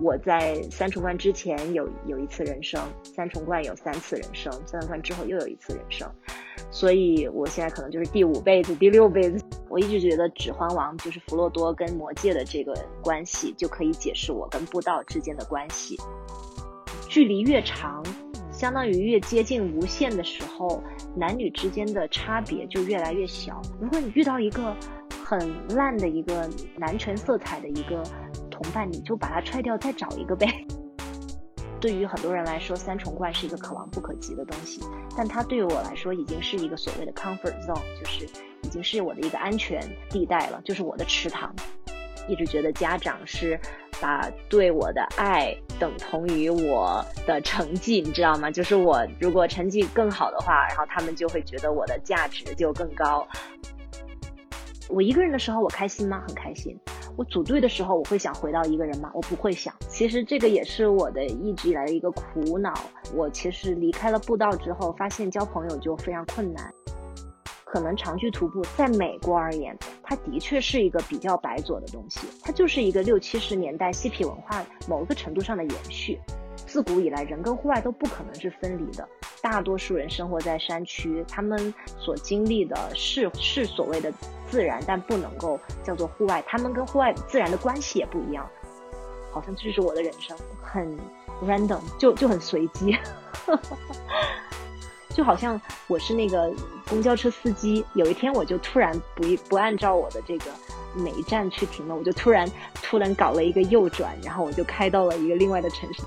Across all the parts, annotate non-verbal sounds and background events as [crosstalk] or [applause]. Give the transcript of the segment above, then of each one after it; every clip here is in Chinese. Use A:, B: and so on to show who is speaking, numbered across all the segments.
A: 我在三重冠之前有有一次人生，三重冠有三次人生，三重冠之后又有一次人生，所以我现在可能就是第五辈子、第六辈子。我一直觉得《指环王》就是弗洛多跟魔戒的这个关系，就可以解释我跟布道之间的关系。距离越长，相当于越接近无限的时候，男女之间的差别就越来越小。如果你遇到一个很烂的一个男权色彩的一个同伴，你就把它踹掉，再找一个呗。[laughs] 对于很多人来说，三重冠是一个可望不可及的东西，但它对于我来说已经是一个所谓的 comfort zone，就是已经是我的一个安全地带了，就是我的池塘。一直觉得家长是把对我的爱等同于我的成绩，你知道吗？就是我如果成绩更好的话，然后他们就会觉得我的价值就更高。我一个人的时候，我开心吗？很开心。我组队的时候，我会想回到一个人吗？我不会想。其实这个也是我的一直以来的一个苦恼。我其实离开了步道之后，发现交朋友就非常困难。可能长距徒步在美国而言，它的确是一个比较白左的东西，它就是一个六七十年代嬉皮文化某个程度上的延续。自古以来，人跟户外都不可能是分离的。大多数人生活在山区，他们所经历的是是所谓的自然，但不能够叫做户外。他们跟户外自然的关系也不一样。好像这就是我的人生，很 random，就就很随机。[laughs] 就好像我是那个公交车司机，有一天我就突然不不按照我的这个每一站去停了，我就突然突然搞了一个右转，然后我就开到了一个另外的城市。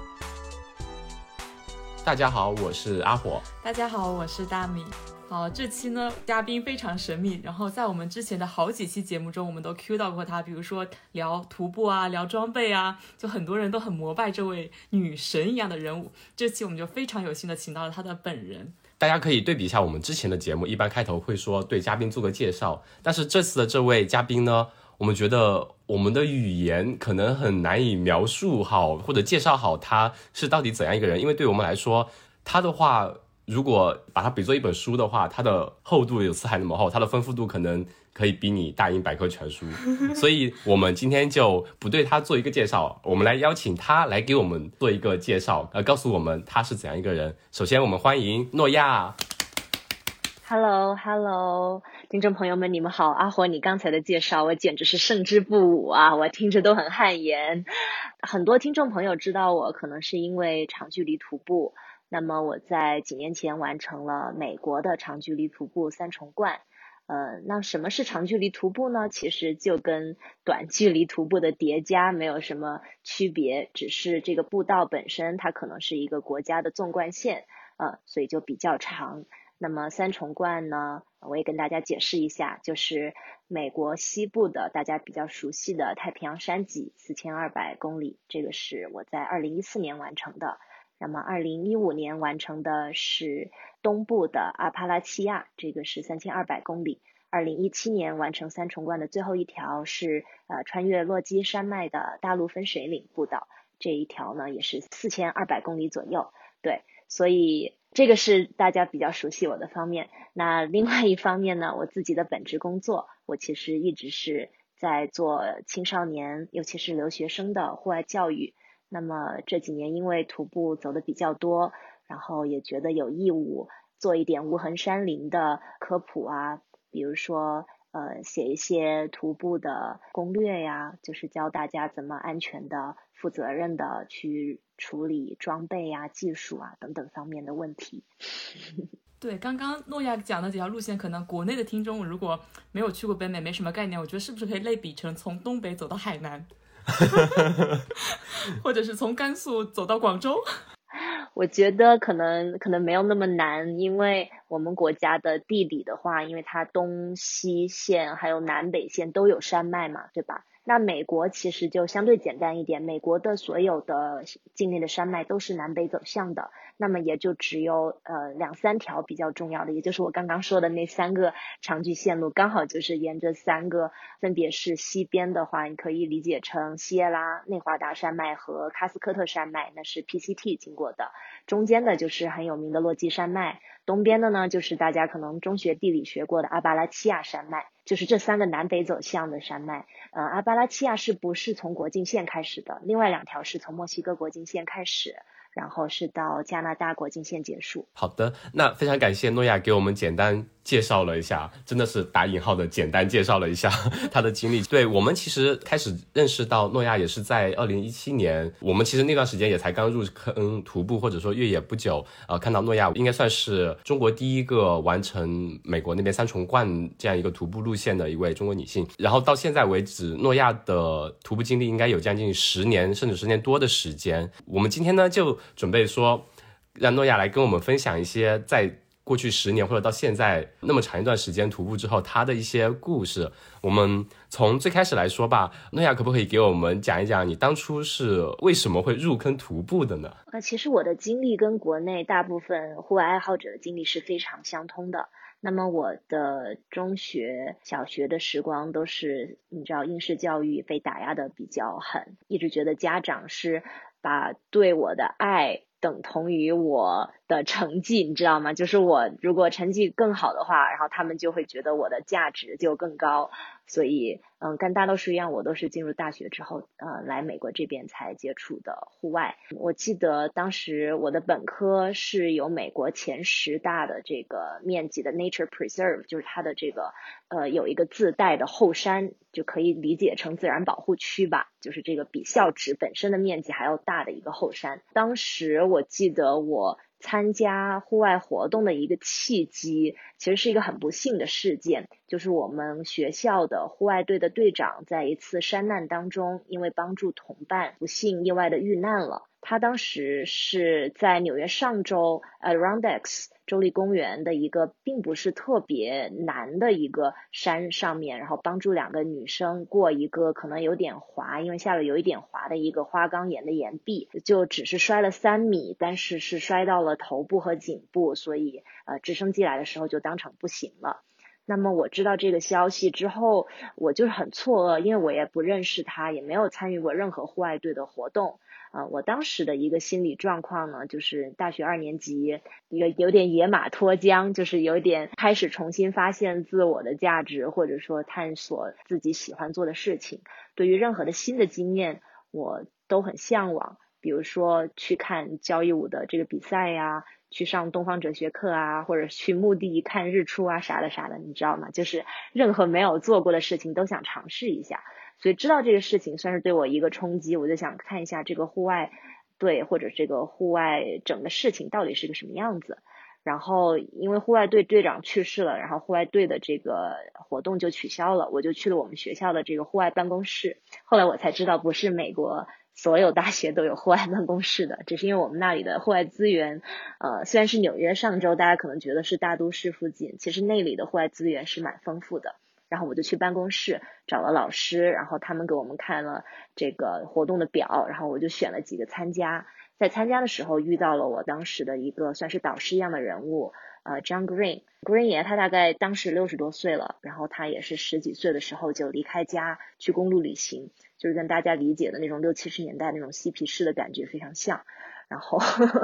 B: 大家好，我是阿火。
C: 大家好，我是大米。好，这期呢嘉宾非常神秘，然后在我们之前的好几期节目中，我们都 Q 到过他，比如说聊徒步啊，聊装备啊，就很多人都很膜拜这位女神一样的人物。这期我们就非常有幸的请到了他的本人。
B: 大家可以对比一下我们之前的节目，一般开头会说对嘉宾做个介绍，但是这次的这位嘉宾呢，我们觉得我们的语言可能很难以描述好或者介绍好他是到底怎样一个人，因为对我们来说，他的话如果把它比作一本书的话，它的厚度有四海那么厚，它的丰富度可能。可以比你大英百科全书，[laughs] 所以我们今天就不对他做一个介绍，我们来邀请他来给我们做一个介绍，呃，告诉我们他是怎样一个人。首先，我们欢迎诺亚。
A: Hello，Hello，听众朋友们，你们好。阿火，你刚才的介绍我简直是胜之不武啊，我听着都很汗颜。很多听众朋友知道我，可能是因为长距离徒步。那么我在几年前完成了美国的长距离徒步三重冠。呃，那什么是长距离徒步呢？其实就跟短距离徒步的叠加没有什么区别，只是这个步道本身它可能是一个国家的纵贯线，呃，所以就比较长。那么三重冠呢，我也跟大家解释一下，就是美国西部的大家比较熟悉的太平洋山脊，四千二百公里，这个是我在二零一四年完成的。那么，二零一五年完成的是东部的阿帕拉契亚，这个是三千二百公里。二零一七年完成三重冠的最后一条是呃穿越落基山脉的大陆分水岭步道，这一条呢也是四千二百公里左右。对，所以这个是大家比较熟悉我的方面。那另外一方面呢，我自己的本职工作，我其实一直是在做青少年，尤其是留学生的户外教育。那么这几年因为徒步走的比较多，然后也觉得有义务做一点无痕山林的科普啊，比如说呃写一些徒步的攻略呀，就是教大家怎么安全的、负责任的去处理装备呀、技术啊等等方面的问题。[laughs]
C: 对，刚刚诺亚讲的几条路线，可能国内的听众如果没有去过北美，没什么概念，我觉得是不是可以类比成从东北走到海南？[laughs] 或者是从甘肃走到广州，[laughs]
A: 我觉得可能可能没有那么难，因为我们国家的地理的话，因为它东西线还有南北线都有山脉嘛，对吧？那美国其实就相对简单一点，美国的所有的境内的山脉都是南北走向的，那么也就只有呃两三条比较重要的，也就是我刚刚说的那三个长距线路，刚好就是沿着三个，分别是西边的话，你可以理解成西耶拉内华达山脉和喀斯科特山脉，那是 PCT 经过的；中间的就是很有名的落基山脉，东边的呢就是大家可能中学地理学过的阿巴拉契亚山脉。就是这三个南北走向的山脉。呃，阿巴拉契亚是不是从国境线开始的？另外两条是从墨西哥国境线开始。然后是到加拿大国境线结束。
B: 好的，那非常感谢诺亚给我们简单介绍了一下，真的是打引号的简单介绍了一下 [laughs] 他的经历。对我们其实开始认识到诺亚也是在二零一七年，我们其实那段时间也才刚入坑徒步或者说越野不久，呃，看到诺亚应该算是中国第一个完成美国那边三重冠这样一个徒步路线的一位中国女性。然后到现在为止，诺亚的徒步经历应该有将近十年甚至十年多的时间。我们今天呢就。准备说，让诺亚来跟我们分享一些在过去十年或者到现在那么长一段时间徒步之后他的一些故事。我们从最开始来说吧，诺亚可不可以给我们讲一讲你当初是为什么会入坑徒步的呢？
A: 呃，其实我的经历跟国内大部分户外爱好者的经历是非常相通的。那么我的中学、小学的时光都是你知道应试教育被打压的比较狠，一直觉得家长是。把对我的爱等同于我的成绩，你知道吗？就是我如果成绩更好的话，然后他们就会觉得我的价值就更高，所以。嗯，跟大多数一样，我都是进入大学之后，呃，来美国这边才接触的户外。我记得当时我的本科是有美国前十大的这个面积的 Nature Preserve，就是它的这个呃有一个自带的后山，就可以理解成自然保护区吧，就是这个比校址本身的面积还要大的一个后山。当时我记得我。参加户外活动的一个契机，其实是一个很不幸的事件，就是我们学校的户外队的队长在一次山难当中，因为帮助同伴，不幸意外的遇难了。他当时是在纽约上州 Adirondacks 州立公园的一个并不是特别难的一个山上面，然后帮助两个女生过一个可能有点滑，因为下了有一点滑的一个花岗岩的岩壁，就只是摔了三米，但是是摔到了头部和颈部，所以呃直升机来的时候就当场不行了。那么我知道这个消息之后，我就是很错愕，因为我也不认识他，也没有参与过任何户外队的活动。啊，我当时的一个心理状况呢，就是大学二年级，有有点野马脱缰，就是有点开始重新发现自我的价值，或者说探索自己喜欢做的事情。对于任何的新的经验，我都很向往。比如说去看交谊舞的这个比赛呀，去上东方哲学课啊，或者去墓地看日出啊，啥的啥的，你知道吗？就是任何没有做过的事情都想尝试一下。所以知道这个事情算是对我一个冲击，我就想看一下这个户外队或者这个户外整个事情到底是个什么样子。然后因为户外队队长去世了，然后户外队的这个活动就取消了，我就去了我们学校的这个户外办公室。后来我才知道，不是美国所有大学都有户外办公室的，只是因为我们那里的户外资源，呃，虽然是纽约上周，大家可能觉得是大都市附近，其实那里的户外资源是蛮丰富的。然后我就去办公室找了老师，然后他们给我们看了这个活动的表，然后我就选了几个参加。在参加的时候遇到了我当时的一个算是导师一样的人物，呃，John Green。Green 爷他大概当时六十多岁了，然后他也是十几岁的时候就离开家去公路旅行，就是跟大家理解的那种六七十年代那种嬉皮士的感觉非常像。然后，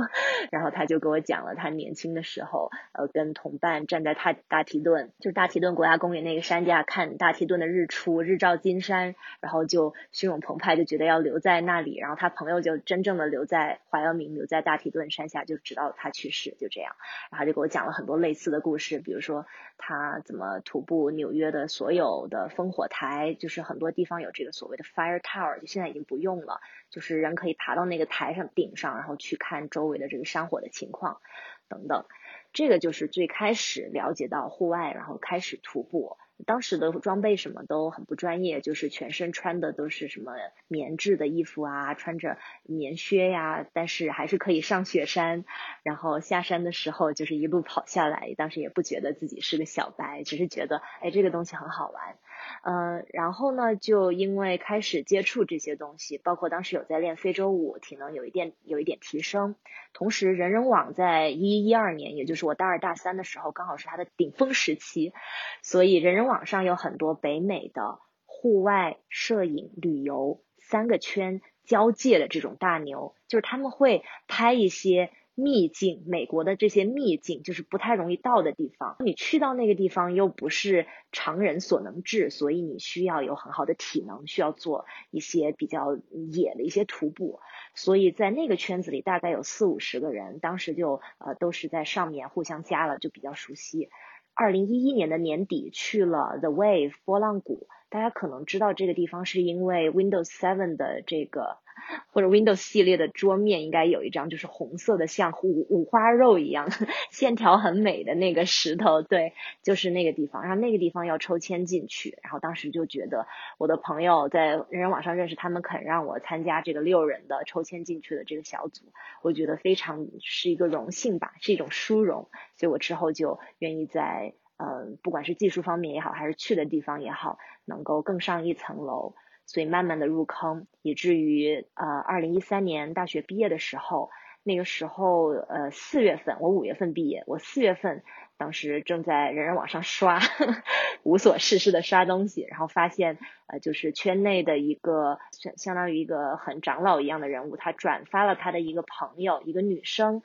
A: [laughs] 然后他就给我讲了他年轻的时候，呃，跟同伴站在大大提顿，就是大提顿国家公园那个山架看大提顿的日出，日照金山，然后就汹涌澎湃，就觉得要留在那里。然后他朋友就真正的留在怀俄明，留在大提顿山下，就直到他去世，就这样。然后就给我讲了很多类似的故事，比如说他怎么徒步纽约的所有的烽火台，就是很多地方有这个所谓的 fire tower，就现在已经不用了。就是人可以爬到那个台上顶上，然后去看周围的这个山火的情况，等等。这个就是最开始了解到户外，然后开始徒步。当时的装备什么都很不专业，就是全身穿的都是什么棉质的衣服啊，穿着棉靴呀，但是还是可以上雪山。然后下山的时候就是一路跑下来，当时也不觉得自己是个小白，只是觉得哎这个东西很好玩。嗯，然后呢，就因为开始接触这些东西，包括当时有在练非洲舞，体能有一点有一点提升。同时，人人网在一一二年，也就是我大二大三的时候，刚好是它的顶峰时期，所以人人网上有很多北美的户外摄影旅游三个圈交界的这种大牛，就是他们会拍一些秘境，美国的这些秘境就是不太容易到的地方。你去到那个地方又不是常人所能至，所以你需要有很好的体能，需要做一些比较野的一些徒步。所以在那个圈子里，大概有四五十个人，当时就呃都是在上面互相加了，就比较熟悉。二零一一年的年底去了 The Wave 波浪谷，大家可能知道这个地方是因为 Windows Seven 的这个。或者 Windows 系列的桌面应该有一张，就是红色的，像五五花肉一样，线条很美的那个石头，对，就是那个地方。然后那个地方要抽签进去，然后当时就觉得我的朋友在人人网上认识他们，肯让我参加这个六人的抽签进去的这个小组，我觉得非常是一个荣幸吧，是一种殊荣，所以我之后就愿意在呃，不管是技术方面也好，还是去的地方也好，能够更上一层楼。所以慢慢的入坑，以至于呃，二零一三年大学毕业的时候，那个时候呃四月份，我五月份毕业，我四月份当时正在人人网上刷，[laughs] 无所事事的刷东西，然后发现呃就是圈内的一个相相当于一个很长老一样的人物，他转发了他的一个朋友，一个女生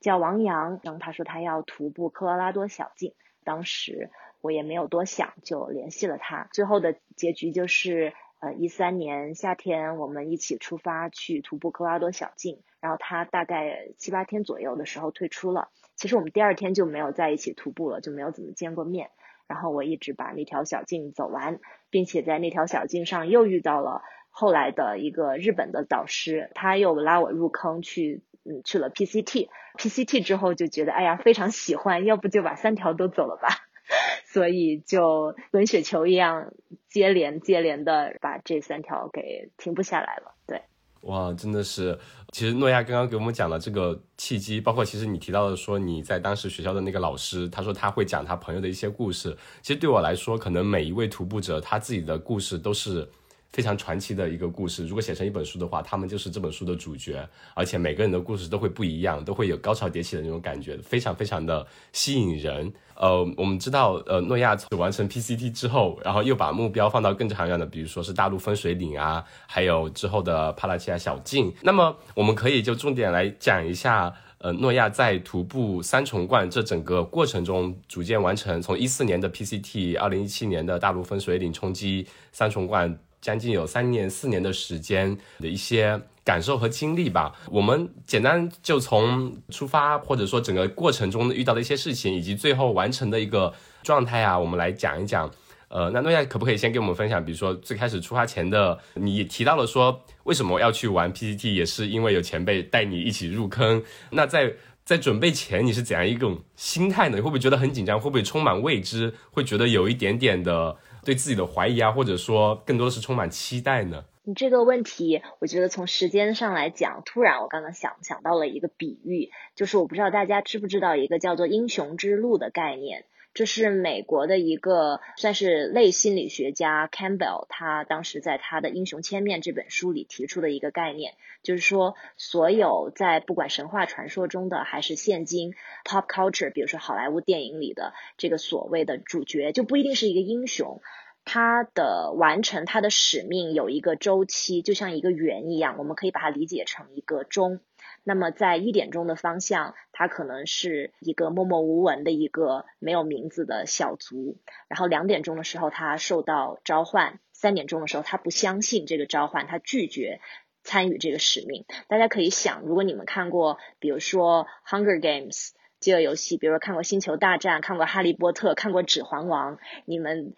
A: 叫王阳，然后他说他要徒步科罗拉多小径，当时我也没有多想，就联系了他，最后的结局就是。呃，一三年夏天，我们一起出发去徒步科拉多小径，然后他大概七八天左右的时候退出了。其实我们第二天就没有在一起徒步了，就没有怎么见过面。然后我一直把那条小径走完，并且在那条小径上又遇到了后来的一个日本的导师，他又拉我入坑去，嗯，去了 PCT。PCT 之后就觉得，哎呀，非常喜欢，要不就把三条都走了吧。[laughs] 所以就滚雪球一样接连接连的把这三条给停不下来了。对，
B: 哇，真的是，其实诺亚刚刚给我们讲了这个契机，包括其实你提到的说你在当时学校的那个老师，他说他会讲他朋友的一些故事。其实对我来说，可能每一位徒步者他自己的故事都是。非常传奇的一个故事，如果写成一本书的话，他们就是这本书的主角，而且每个人的故事都会不一样，都会有高潮迭起的那种感觉，非常非常的吸引人。呃，我们知道，呃，诺亚完成 PCT 之后，然后又把目标放到更长远的，比如说是大陆分水岭啊，还有之后的帕拉奇亚小径。那么，我们可以就重点来讲一下，呃，诺亚在徒步三重冠这整个过程中，逐渐完成从一四年的 PCT，二零一七年的大陆分水岭冲击三重冠。将近有三年、四年的时间的一些感受和经历吧。我们简单就从出发，或者说整个过程中遇到的一些事情，以及最后完成的一个状态啊，我们来讲一讲。呃，那诺亚可不可以先给我们分享？比如说最开始出发前的，你提到了说为什么要去玩 PPT，也是因为有前辈带你一起入坑。那在在准备前，你是怎样一种心态呢？你会不会觉得很紧张？会不会充满未知？会觉得有一点点的？对自己的怀疑啊，或者说更多的是充满期待呢？
A: 你这个问题，我觉得从时间上来讲，突然我刚刚想想到了一个比喻，就是我不知道大家知不知道一个叫做“英雄之路”的概念。这是美国的一个算是类心理学家 Campbell，他当时在他的《英雄千面》这本书里提出的一个概念，就是说，所有在不管神话传说中的，还是现今 pop culture，比如说好莱坞电影里的这个所谓的主角，就不一定是一个英雄，他的完成他的使命有一个周期，就像一个圆一样，我们可以把它理解成一个钟。那么在一点钟的方向，它可能是一个默默无闻的一个没有名字的小卒。然后两点钟的时候，他受到召唤；三点钟的时候，他不相信这个召唤，他拒绝参与这个使命。大家可以想，如果你们看过，比如说《Hunger Games》饥饿游戏，比如说看过《星球大战》，看过《哈利波特》，看过《指环王》，你们。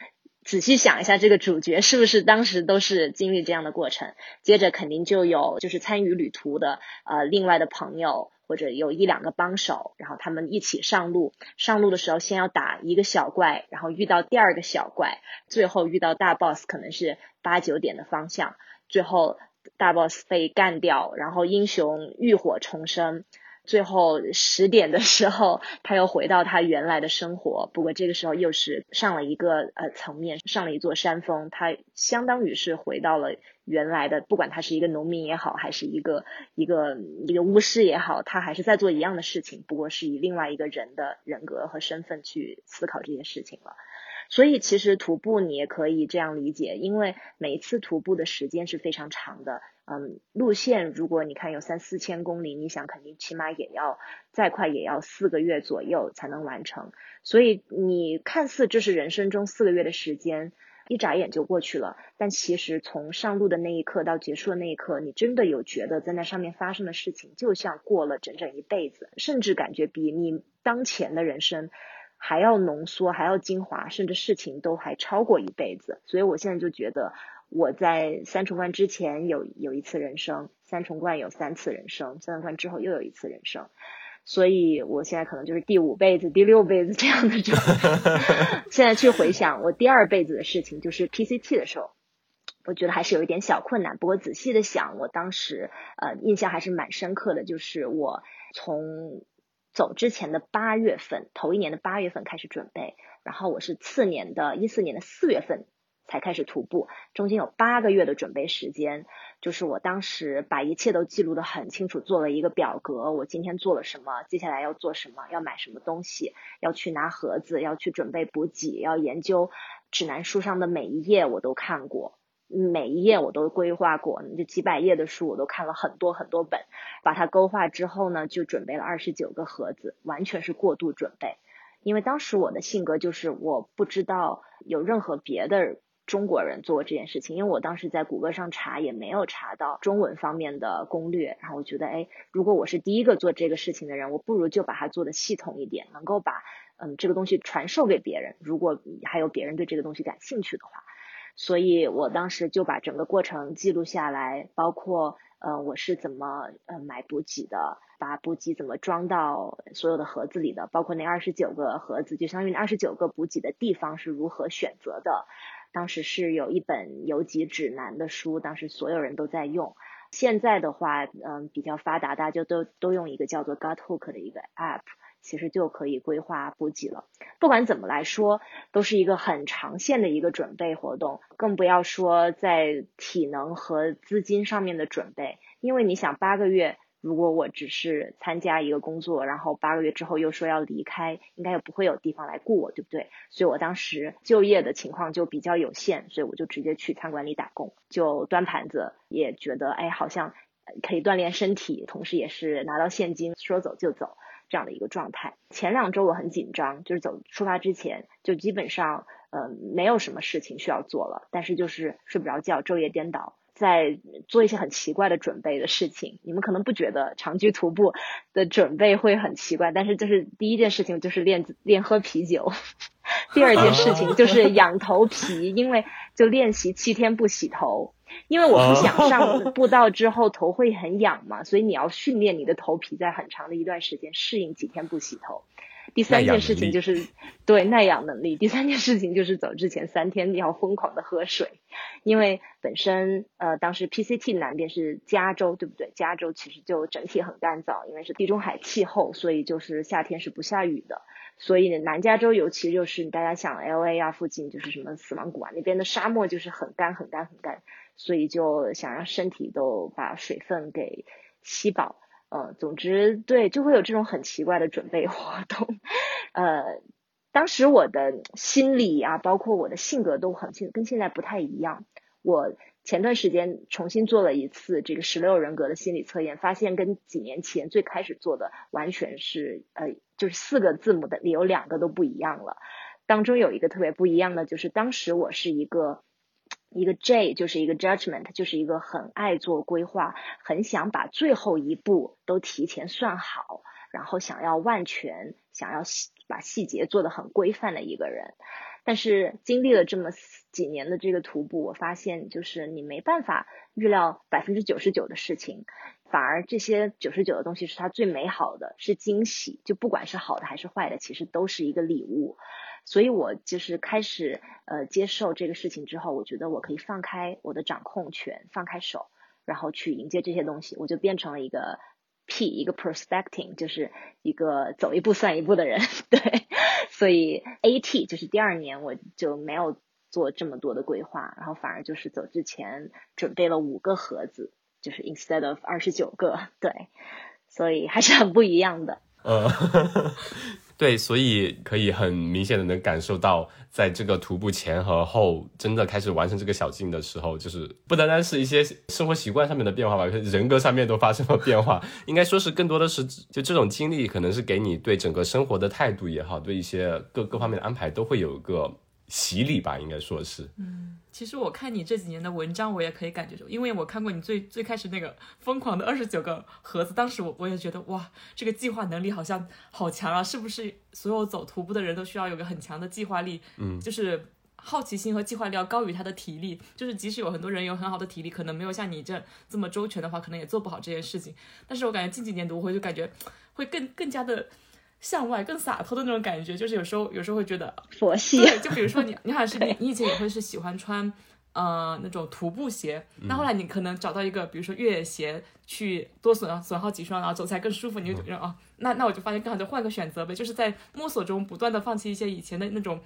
A: 仔细想一下，这个主角是不是当时都是经历这样的过程？接着肯定就有就是参与旅途的呃另外的朋友，或者有一两个帮手，然后他们一起上路。上路的时候先要打一个小怪，然后遇到第二个小怪，最后遇到大 boss，可能是八九点的方向，最后大 boss 被干掉，然后英雄浴火重生。最后十点的时候，他又回到他原来的生活。不过这个时候又是上了一个呃层面，上了一座山峰。他相当于是回到了原来的，不管他是一个农民也好，还是一个一个一个巫师也好，他还是在做一样的事情，不过是以另外一个人的人格和身份去思考这些事情了。所以其实徒步你也可以这样理解，因为每一次徒步的时间是非常长的。嗯，路线如果你看有三四千公里，你想肯定起码也要再快也要四个月左右才能完成。所以你看似这是人生中四个月的时间，一眨眼就过去了。但其实从上路的那一刻到结束的那一刻，你真的有觉得在那上面发生的事情，就像过了整整一辈子，甚至感觉比你当前的人生还要浓缩、还要精华，甚至事情都还超过一辈子。所以我现在就觉得。我在三重冠之前有有一次人生，三重冠有三次人生，三重冠之后又有一次人生，所以我现在可能就是第五辈子、第六辈子这样的状态。[laughs] 现在去回想我第二辈子的事情，就是 PCT 的时候，我觉得还是有一点小困难。不过仔细的想，我当时呃印象还是蛮深刻的，就是我从走之前的八月份，头一年的八月份开始准备，然后我是次年的一四年的四月份。才开始徒步，中间有八个月的准备时间，就是我当时把一切都记录的很清楚，做了一个表格，我今天做了什么，接下来要做什么，要买什么东西，要去拿盒子，要去准备补给，要研究指南书上的每一页我都看过，每一页我都规划过，就几百页的书我都看了很多很多本，把它勾画之后呢，就准备了二十九个盒子，完全是过度准备，因为当时我的性格就是我不知道有任何别的。中国人做这件事情，因为我当时在谷歌上查也没有查到中文方面的攻略，然后我觉得，哎，如果我是第一个做这个事情的人，我不如就把它做的系统一点，能够把嗯这个东西传授给别人。如果还有别人对这个东西感兴趣的话，所以我当时就把整个过程记录下来，包括呃我是怎么呃买补给的，把补给怎么装到所有的盒子里的，包括那二十九个盒子，就相当于那二十九个补给的地方是如何选择的。当时是有一本游记指南的书，当时所有人都在用。现在的话，嗯，比较发达，大家就都都用一个叫做 Guthook 的一个 app，其实就可以规划补给了。不管怎么来说，都是一个很长线的一个准备活动，更不要说在体能和资金上面的准备，因为你想八个月。如果我只是参加一个工作，然后八个月之后又说要离开，应该也不会有地方来雇我，对不对？所以我当时就业的情况就比较有限，所以我就直接去餐馆里打工，就端盘子，也觉得哎，好像可以锻炼身体，同时也是拿到现金，说走就走这样的一个状态。前两周我很紧张，就是走出发之前就基本上呃没有什么事情需要做了，但是就是睡不着觉，昼夜颠倒。在做一些很奇怪的准备的事情，你们可能不觉得长居徒步的准备会很奇怪，但是就是第一件事情就是练练喝啤酒，[laughs] 第二件事情就是养头皮，因为就练习七天不洗头，因为我不想上步道之后头会很痒嘛，所以你要训练你的头皮在很长的一段时间适应几天不洗头。第三件事情就是对耐氧能力。第三件事情就是走之前三天要疯狂的喝水，因为本身呃当时 PCT 南边是加州，对不对？加州其实就整体很干燥，因为是地中海气候，所以就是夏天是不下雨的。所以南加州尤其就是大家想 LA 啊附近就是什么死亡谷啊那边的沙漠就是很干很干很干，所以就想让身体都把水分给吸饱。呃，总之对，就会有这种很奇怪的准备活动。呃，当时我的心理啊，包括我的性格都很跟现在不太一样。我前段时间重新做了一次这个十六人格的心理测验，发现跟几年前最开始做的完全是呃，就是四个字母的有两个都不一样了。当中有一个特别不一样的，就是当时我是一个。一个 J 就是一个 judgment，就是一个很爱做规划，很想把最后一步都提前算好，然后想要万全，想要把细节做得很规范的一个人。但是经历了这么几年的这个徒步，我发现就是你没办法预料百分之九十九的事情，反而这些九十九的东西是它最美好的，是惊喜。就不管是好的还是坏的，其实都是一个礼物。所以我就是开始呃接受这个事情之后，我觉得我可以放开我的掌控权，放开手，然后去迎接这些东西，我就变成了一个 P，一个 prospecting，就是一个走一步算一步的人。[laughs] 对，所以 AT 就是第二年我就没有做这么多的规划，然后反而就是走之前准备了五个盒子，就是 instead of 二十九个。对，所以还是很不一样的。
B: 呃，对，所以可以很明显的能感受到，在这个徒步前和后，真的开始完成这个小径的时候，就是不单单是一些生活习惯上面的变化吧，人格上面都发生了变化。应该说是更多的是，就这种经历，可能是给你对整个生活的态度也好，对一些各各方面的安排都会有一个洗礼吧，应该说是。
C: 嗯。其实我看你这几年的文章，我也可以感觉出，因为我看过你最最开始那个疯狂的二十九个盒子，当时我我也觉得哇，这个计划能力好像好强啊！是不是所有走徒步的人都需要有个很强的计划力？
B: 嗯，
C: 就是好奇心和计划力要高于他的体力。就是即使有很多人有很好的体力，可能没有像你这这么周全的话，可能也做不好这件事情。但是我感觉近几年读会就感觉会更更加的。向外更洒脱的那种感觉，就是有时候有时候会觉得
A: 佛系。
C: 对，[laughs] 就比如说你，[laughs] 你好像是你，你以前也会是喜欢穿，呃，那种徒步鞋。那后来你可能找到一个，比如说越野鞋，去多损损耗几双，然后走起来更舒服。你就觉得哦，那那我就发现，刚好就换个选择呗，就是在摸索中不断的放弃一些以前的那种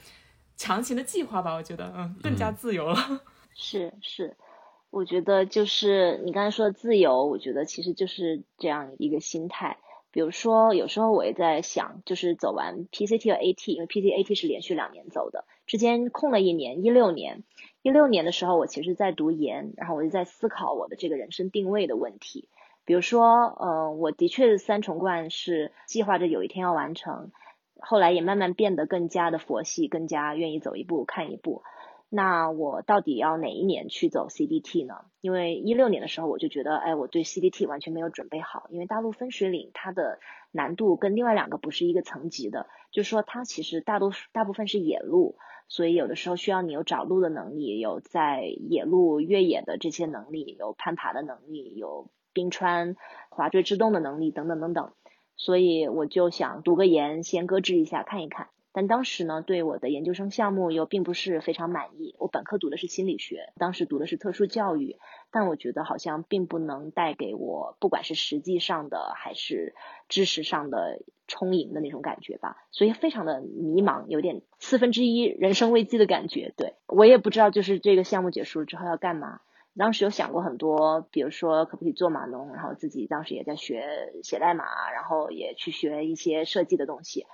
C: 强行的计划吧。我觉得，嗯，更加自由了。[laughs]
A: 是是，我觉得就是你刚才说的自由，我觉得其实就是这样一个心态。比如说，有时候我也在想，就是走完 PCT 和 AT，因为 PCT 是连续两年走的，之间空了一年，一六年，一六年的时候，我其实在读研，然后我就在思考我的这个人生定位的问题。比如说，嗯，我的确是三重冠是计划着有一天要完成，后来也慢慢变得更加的佛系，更加愿意走一步看一步。那我到底要哪一年去走 CDT 呢？因为一六年的时候我就觉得，哎，我对 CDT 完全没有准备好，因为大陆分水岭它的难度跟另外两个不是一个层级的，就是说它其实大多数大部分是野路，所以有的时候需要你有找路的能力，有在野路越野的这些能力，有攀爬的能力，有冰川滑坠制动的能力等等等等，所以我就想读个研，先搁置一下看一看。但当时呢，对我的研究生项目又并不是非常满意。我本科读的是心理学，当时读的是特殊教育，但我觉得好像并不能带给我，不管是实际上的还是知识上的充盈的那种感觉吧。所以非常的迷茫，有点四分之一人生危机的感觉。对我也不知道，就是这个项目结束了之后要干嘛。当时有想过很多，比如说可不可以做码农，然后自己当时也在学写代码，然后也去学一些设计的东西。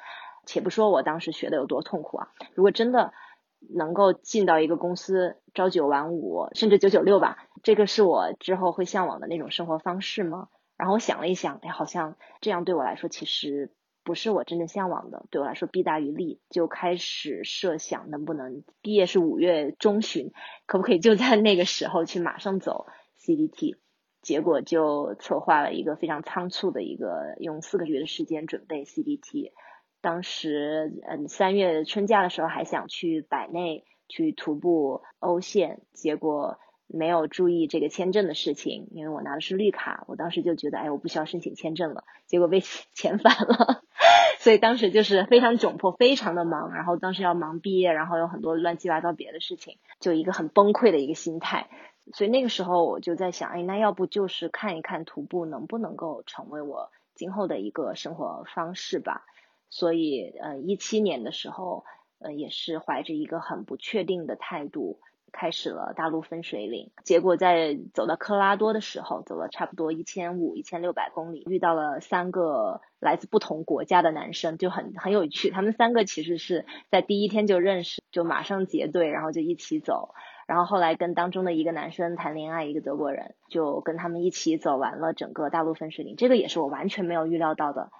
A: 且不说我当时学的有多痛苦啊！如果真的能够进到一个公司，朝九晚五，甚至九九六吧，这个是我之后会向往的那种生活方式吗？然后我想了一想，哎，好像这样对我来说其实不是我真正向往的，对我来说弊大于利，就开始设想能不能毕业是五月中旬，可不可以就在那个时候去马上走 CDT？结果就策划了一个非常仓促的一个，用四个月的时间准备 CDT。当时，嗯，三月春假的时候还想去百内去徒步欧线，结果没有注意这个签证的事情，因为我拿的是绿卡，我当时就觉得，哎，我不需要申请签证了，结果被 [laughs] 遣返了，[laughs] 所以当时就是非常窘迫，非常的忙，然后当时要忙毕业，然后有很多乱七八糟别的事情，就一个很崩溃的一个心态，所以那个时候我就在想，哎，那要不就是看一看徒步能不能够成为我今后的一个生活方式吧。所以，呃，一七年的时候，呃，也是怀着一个很不确定的态度，开始了大陆分水岭。结果在走到科拉多的时候，走了差不多一千五、一千六百公里，遇到了三个来自不同国家的男生，就很很有趣。他们三个其实是在第一天就认识，就马上结队，然后就一起走。然后后来跟当中的一个男生谈恋爱，一个德国人，就跟他们一起走完了整个大陆分水岭。这个也是我完全没有预料到的。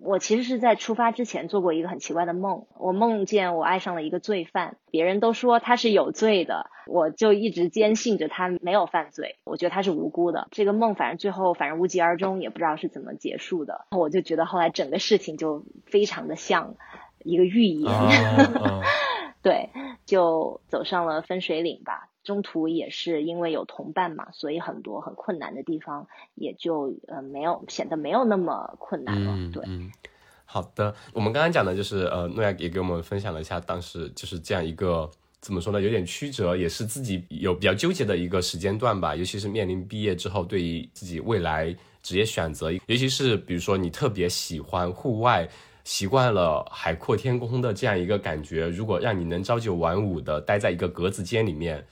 A: 我其实是在出发之前做过一个很奇怪的梦，我梦见我爱上了一个罪犯，别人都说他是有罪的，我就一直坚信着他没有犯罪，我觉得他是无辜的。这个梦反正最后反正无疾而终，也不知道是怎么结束的。我就觉得后来整个事情就非常的像一个预言，[laughs] 对，就走上了分水岭吧。中途也是因为有同伴嘛，所以很多很困难的地方也就呃没有显得没有那么困难了。对，
B: 好的，我们刚刚讲的就是呃诺亚也给我们分享了一下当时就是这样一个怎么说呢，有点曲折，也是自己有比较纠结的一个时间段吧。尤其是面临毕业之后，对于自己未来职业选择，尤其是比如说你特别喜欢户外，习惯了海阔天空的这样一个感觉，如果让你能朝九晚五的待在一个格子间里面。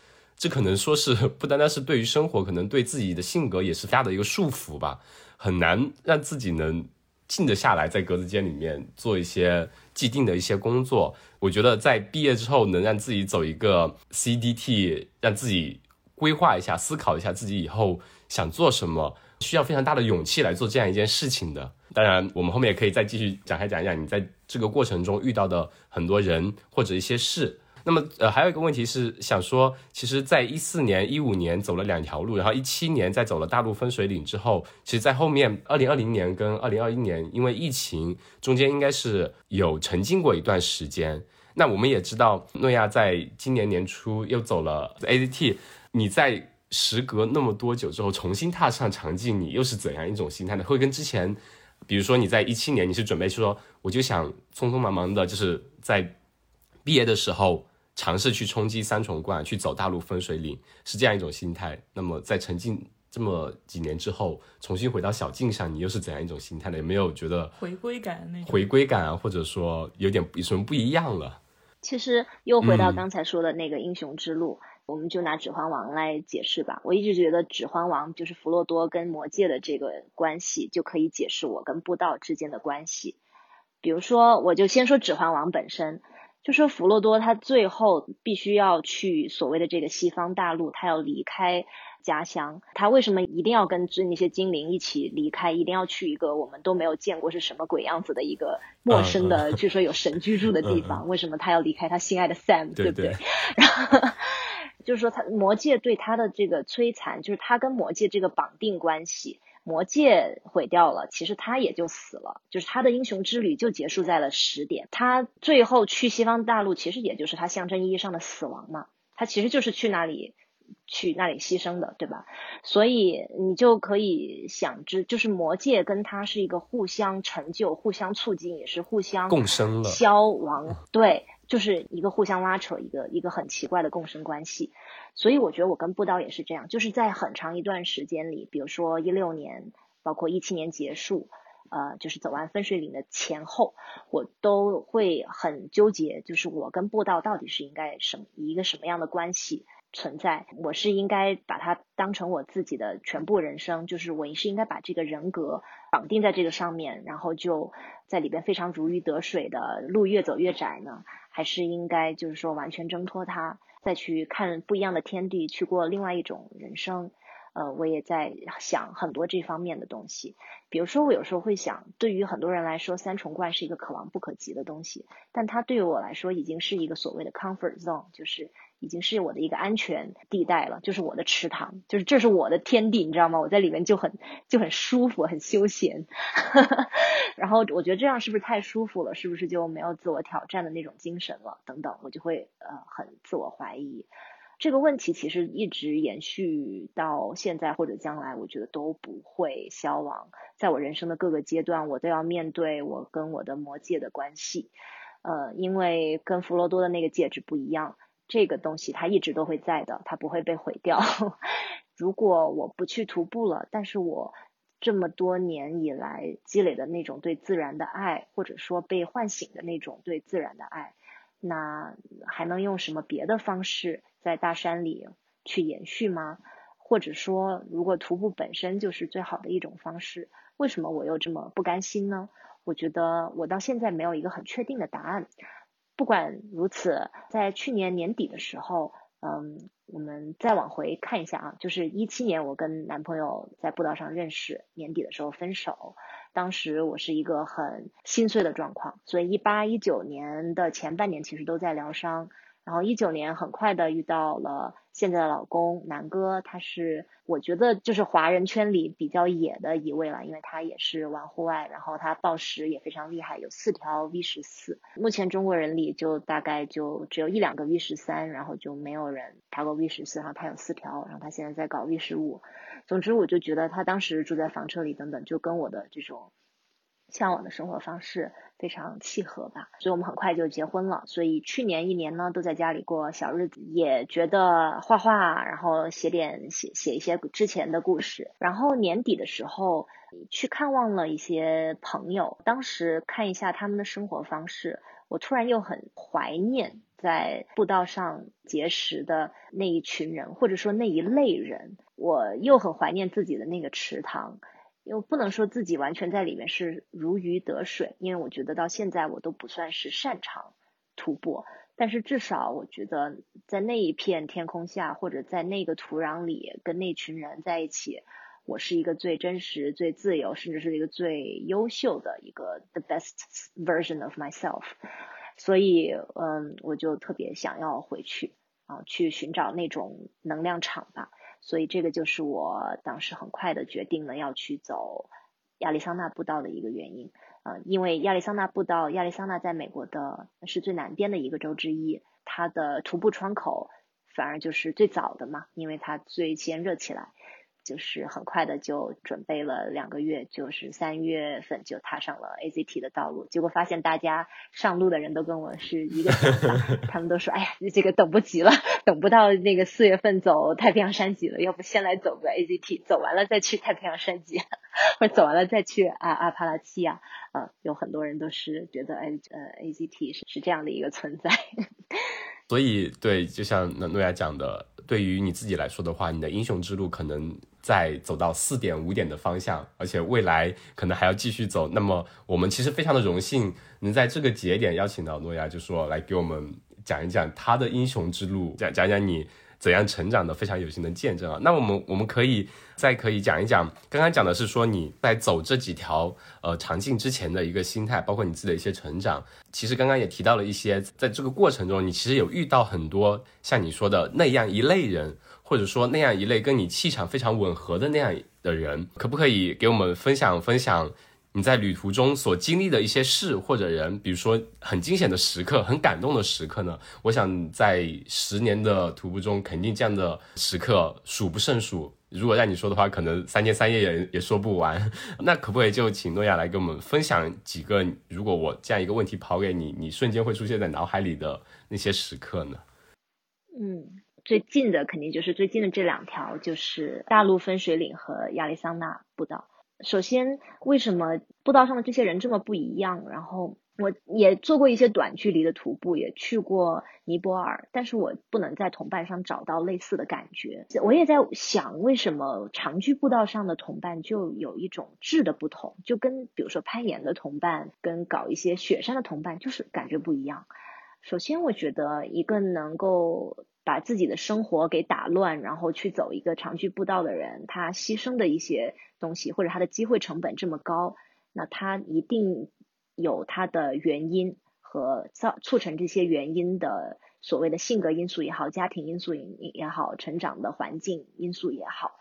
B: 这可能说是不单单是对于生活，可能对自己的性格也是大的一个束缚吧，很难让自己能静得下来，在格子间里面做一些既定的一些工作。我觉得在毕业之后能让自己走一个 CDT，让自己规划一下、思考一下自己以后想做什么，需要非常大的勇气来做这样一件事情的。当然，我们后面也可以再继续展开讲一讲你在这个过程中遇到的很多人或者一些事。那么，呃，还有一个问题是想说，其实，在一四年、一五年走了两条路，然后一七年再走了大陆分水岭之后，其实，在后面二零二零年跟二零二一年，因为疫情中间应该是有沉浸过一段时间。那我们也知道，诺亚在今年年初又走了 AZT，你在时隔那么多久之后重新踏上场景，你又是怎样一种心态呢？会跟之前，比如说你在一七年，你是准备说，我就想匆匆忙忙的，就是在毕业的时候。尝试去冲击三重冠，去走大陆分水岭，是这样一种心态。那么在沉浸这么几年之后，重新回到小径上，你又是怎样一种心态呢？有没有觉得
C: 回归感那种
B: 回归感啊，或者说有点有什么不一样了？
A: 其实又回到刚才说的那个英雄之路，我们就拿《指环王》来解释吧。我一直觉得《指环王》就是弗洛多跟魔戒的这个关系，就可以解释我跟布道之间的关系。比如说，我就先说《指环王》本身。就说弗洛多他最后必须要去所谓的这个西方大陆，他要离开家乡。他为什么一定要跟那些精灵一起离开？一定要去一个我们都没有见过是什么鬼样子的一个陌生的，据说有神居住的地方？为什么他要离开他心爱的 Sam？对不对？[laughs] 然后就是说，他魔界对他的这个摧残，就是他跟魔界这个绑定关系。魔戒毁掉了，其实他也就死了，就是他的英雄之旅就结束在了十点。他最后去西方大陆，其实也就是他象征意义上的死亡嘛。他其实就是去那里，去那里牺牲的，对吧？所以你就可以想知，就是魔戒跟他是一个互相成就、互相促进，也是互相
B: 共生了
A: 消亡。对，就是一个互相拉扯，一个一个很奇怪的共生关系。所以我觉得我跟布道也是这样，就是在很长一段时间里，比如说一六年，包括一七年结束，呃，就是走完分水岭的前后，我都会很纠结，就是我跟布道到底是应该什么一个什么样的关系存在？我是应该把它当成我自己的全部人生，就是我是应该把这个人格绑定在这个上面，然后就在里边非常如鱼得水的路越走越窄呢？还是应该就是说完全挣脱它？再去看不一样的天地，去过另外一种人生，呃，我也在想很多这方面的东西。比如说，我有时候会想，对于很多人来说，三重冠是一个可望不可及的东西，但它对于我来说，已经是一个所谓的 comfort zone，就是。已经是我的一个安全地带了，就是我的池塘，就是这是我的天地，你知道吗？我在里面就很就很舒服，很休闲。[laughs] 然后我觉得这样是不是太舒服了？是不是就没有自我挑战的那种精神了？等等，我就会呃很自我怀疑。这个问题其实一直延续到现在或者将来，我觉得都不会消亡。在我人生的各个阶段，我都要面对我跟我的魔戒的关系。呃，因为跟弗罗多的那个戒指不一样。这个东西它一直都会在的，它不会被毁掉。[laughs] 如果我不去徒步了，但是我这么多年以来积累的那种对自然的爱，或者说被唤醒的那种对自然的爱，那还能用什么别的方式在大山里去延续吗？或者说，如果徒步本身就是最好的一种方式，为什么我又这么不甘心呢？我觉得我到现在没有一个很确定的答案。不管如此，在去年年底的时候，嗯，我们再往回看一下啊，就是一七年我跟男朋友在步道上认识，年底的时候分手，当时我是一个很心碎的状况，所以一八一九年的前半年其实都在疗伤。然后一九年很快的遇到了现在的老公南哥，他是我觉得就是华人圈里比较野的一位了，因为他也是玩户外，然后他暴食也非常厉害，有四条 V 十四。目前中国人里就大概就只有一两个 V 十三，然后就没有人爬过 V 十四，然后他有四条，然后他现在在搞 V 十五。总之我就觉得他当时住在房车里等等，就跟我的这种。向往的生活方式非常契合吧，所以我们很快就结婚了。所以去年一年呢，都在家里过小日子，也觉得画画，然后写点写写一些之前的故事。然后年底的时候去看望了一些朋友，当时看一下他们的生活方式，我突然又很怀念在步道上结识的那一群人，或者说那一类人。我又很怀念自己的那个池塘。又不能说自己完全在里面是如鱼得水，因为我觉得到现在我都不算是擅长徒步，但是至少我觉得在那一片天空下，或者在那个土壤里，跟那群人在一起，我是一个最真实、最自由，甚至是一个最优秀的一个 the best version of myself。所以，嗯，我就特别想要回去啊，去寻找那种能量场吧。所以这个就是我当时很快的决定了要去走亚利桑那步道的一个原因，呃，因为亚利桑那步道，亚利桑那在美国的是最南边的一个州之一，它的徒步窗口反而就是最早的嘛，因为它最先热起来。就是很快的就准备了两个月，就是三月份就踏上了 AZT 的道路。结果发现大家上路的人都跟我是一个想法，[laughs] 他们都说：“哎呀，这个等不及了，等不到那个四月份走太平洋山脊了，要不先来走个 AZT，走完了再去太平洋山脊，或者走完了再去阿阿帕拉契亚。”嗯，有很多人都是觉得，哎，呃，AZT 是是这样的一个存在。[laughs]
B: 所以，对，就像诺亚讲的，对于你自己来说的话，你的英雄之路可能在走到四点五点的方向，而且未来可能还要继续走。那么，我们其实非常的荣幸能在这个节点邀请到诺亚，就说来给我们讲一讲他的英雄之路，讲讲讲你。怎样成长的非常有幸的见证啊！那我们我们可以再可以讲一讲，刚刚讲的是说你在走这几条呃长径之前的一个心态，包括你自己的一些成长。其实刚刚也提到了一些，在这个过程中，你其实有遇到很多像你说的那样一类人，或者说那样一类跟你气场非常吻合的那样的人，可不可以给我们分享分享？你在旅途中所经历的一些事或者人，比如说很惊险的时刻、很感动的时刻呢？我想在十年的徒步中，肯定这样的时刻数不胜数。如果让你说的话，可能三天三夜也也说不完。[laughs] 那可不可以就请诺亚来跟我们分享几个？如果我这样一个问题抛给你，你瞬间会出现在脑海里的那些时刻呢？
A: 嗯，最近的肯定就是最近的这两条，就是大陆分水岭和亚利桑那步道。首先，为什么步道上的这些人这么不一样？然后我也做过一些短距离的徒步，也去过尼泊尔，但是我不能在同伴上找到类似的感觉。我也在想，为什么长距步道上的同伴就有一种质的不同？就跟比如说攀岩的同伴，跟搞一些雪山的同伴，就是感觉不一样。首先，我觉得一个能够。把自己的生活给打乱，然后去走一个长距步道的人，他牺牲的一些东西，或者他的机会成本这么高，那他一定有他的原因和造促成这些原因的所谓的性格因素也好，家庭因素也也好，成长的环境因素也好，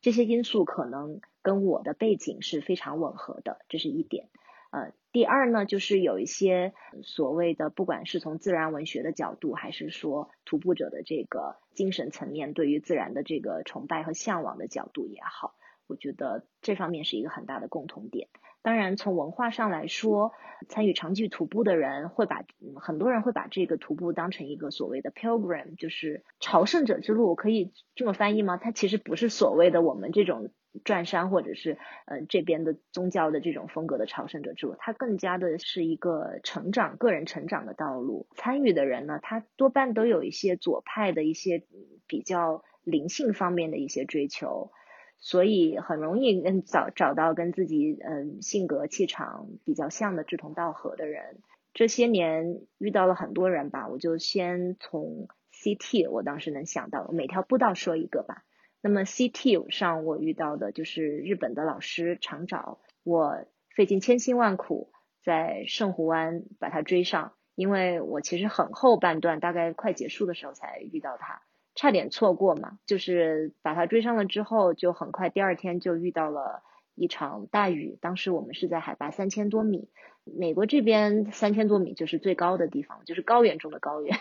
A: 这些因素可能跟我的背景是非常吻合的，这是一点。呃，第二呢，就是有一些所谓的，不管是从自然文学的角度，还是说徒步者的这个精神层面对于自然的这个崇拜和向往的角度也好，我觉得这方面是一个很大的共同点。当然，从文化上来说，参与长距徒步的人会把很多人会把这个徒步当成一个所谓的 pilgrim，就是朝圣者之路，可以这么翻译吗？它其实不是所谓的我们这种。转山或者是呃这边的宗教的这种风格的朝圣者之路，它更加的是一个成长、个人成长的道路。参与的人呢，他多半都有一些左派的一些比较灵性方面的一些追求，所以很容易跟找找到跟自己嗯性格气场比较像的志同道合的人。这些年遇到了很多人吧，我就先从 CT 我当时能想到每条步道说一个吧。那么 CT 上我遇到的就是日本的老师长沼，我费尽千辛万苦在圣湖湾把他追上，因为我其实很后半段，大概快结束的时候才遇到他，差点错过嘛。就是把他追上了之后，就很快第二天就遇到了一场大雨，当时我们是在海拔三千多米。美国这边三千多米就是最高的地方，就是高原中的高原，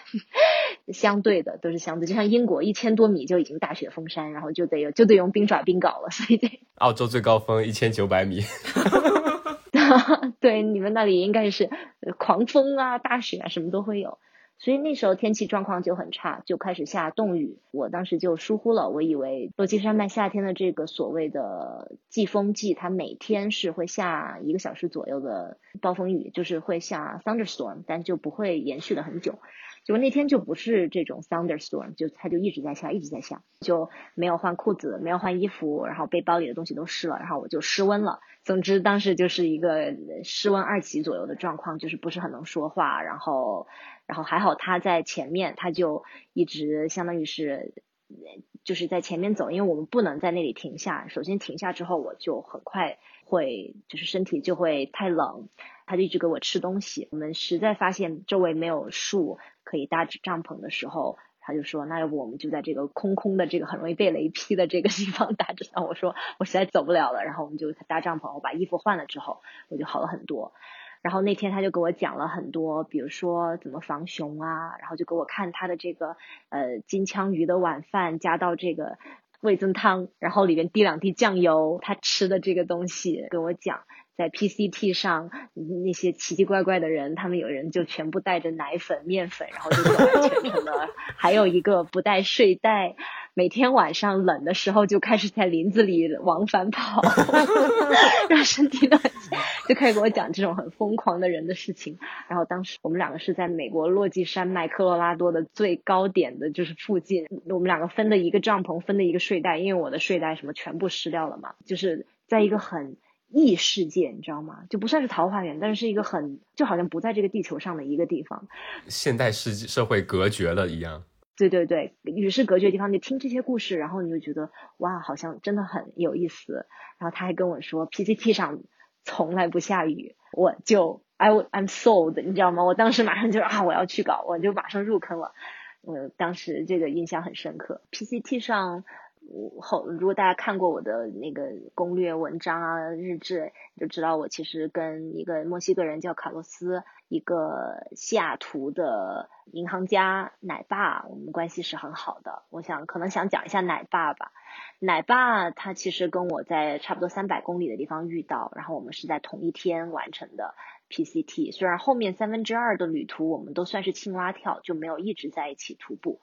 A: 相对的都是相对，就像英国一千多米就已经大雪封山，然后就得有就得用冰爪冰镐了，所以得。[laughs]
B: 澳洲最高峰一千九百米。[laughs] [laughs]
A: 对，你们那里应该是狂风啊、大雪啊，什么都会有。所以那时候天气状况就很差，就开始下冻雨。我当时就疏忽了，我以为落基山脉夏天的这个所谓的季风季，它每天是会下一个小时左右的暴风雨，就是会下 thunderstorm，但就不会延续的很久。结果那天就不是这种 thunderstorm，就它就一直在下，一直在下，就没有换裤子，没有换衣服，然后背包里的东西都湿了，然后我就失温了。总之当时就是一个失温二级左右的状况，就是不是很能说话，然后然后还好他在前面，他就一直相当于是。就是在前面走，因为我们不能在那里停下。首先停下之后，我就很快会就是身体就会太冷。他就一直给我吃东西。我们实在发现周围没有树可以搭帐篷的时候，他就说：“那要不我们就在这个空空的、这个很容易被雷劈的这个地方搭着。”我说：“我实在走不了了。”然后我们就搭帐篷。我把衣服换了之后，我就好了很多。然后那天他就给我讲了很多，比如说怎么防熊啊，然后就给我看他的这个呃金枪鱼的晚饭加到这个味增汤，然后里面滴两滴酱油，他吃的这个东西跟我讲。在 PCT 上那些奇奇怪怪的人，他们有人就全部带着奶粉、面粉，然后就走完全程了。[laughs] 还有一个不带睡袋，每天晚上冷的时候就开始在林子里往返跑，[laughs] 让身体暖，就开始给我讲这种很疯狂的人的事情。然后当时我们两个是在美国落基山脉科罗拉多的最高点的，就是附近，我们两个分的一个帐篷，分的一个睡袋，因为我的睡袋什么全部湿掉了嘛，就是在一个很。异世界，你知道吗？就不算是桃花源，但是是一个很就好像不在这个地球上的一个地方。
B: 现代世社会隔绝了一样。
A: 对对对，与世隔绝的地方，你听这些故事，然后你就觉得哇，好像真的很有意思。然后他还跟我说，PCT 上从来不下雨，我就 I I'm sold，你知道吗？我当时马上就啊，我要去搞，我就马上入坑了。我当时这个印象很深刻，PCT 上。后，如果大家看过我的那个攻略文章啊、日志，就知道我其实跟一个墨西哥人叫卡洛斯，一个西雅图的银行家奶爸，我们关系是很好的。我想可能想讲一下奶爸吧。奶爸他其实跟我在差不多三百公里的地方遇到，然后我们是在同一天完成的 PCT。虽然后面三分之二的旅途我们都算是青蛙跳，就没有一直在一起徒步。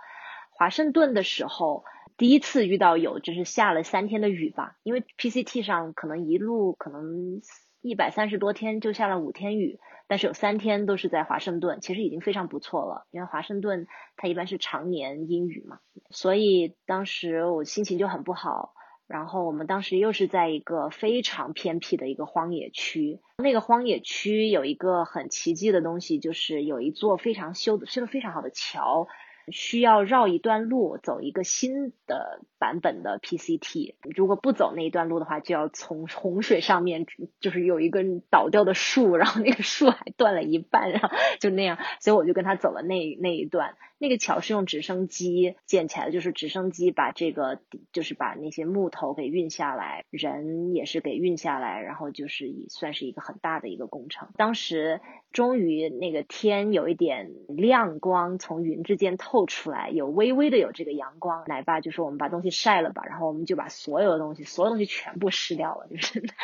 A: 华盛顿的时候。第一次遇到有就是下了三天的雨吧，因为 PCT 上可能一路可能一百三十多天就下了五天雨，但是有三天都是在华盛顿，其实已经非常不错了。因为华盛顿它一般是常年阴雨嘛，所以当时我心情就很不好。然后我们当时又是在一个非常偏僻的一个荒野区，那个荒野区有一个很奇迹的东西，就是有一座非常修的修的非常好的桥。需要绕一段路，走一个新的版本的 PCT。如果不走那一段路的话，就要从洪水上面，就是有一根倒掉的树，然后那个树还断了一半，然后就那样，所以我就跟他走了那那一段。那个桥是用直升机建起来的，就是直升机把这个，就是把那些木头给运下来，人也是给运下来，然后就是算是一个很大的一个工程。当时终于那个天有一点亮光从云之间透出来，有微微的有这个阳光。奶爸就说我们把东西晒了吧，然后我们就把所有的东西，所有东西全部湿掉了，就是。[laughs]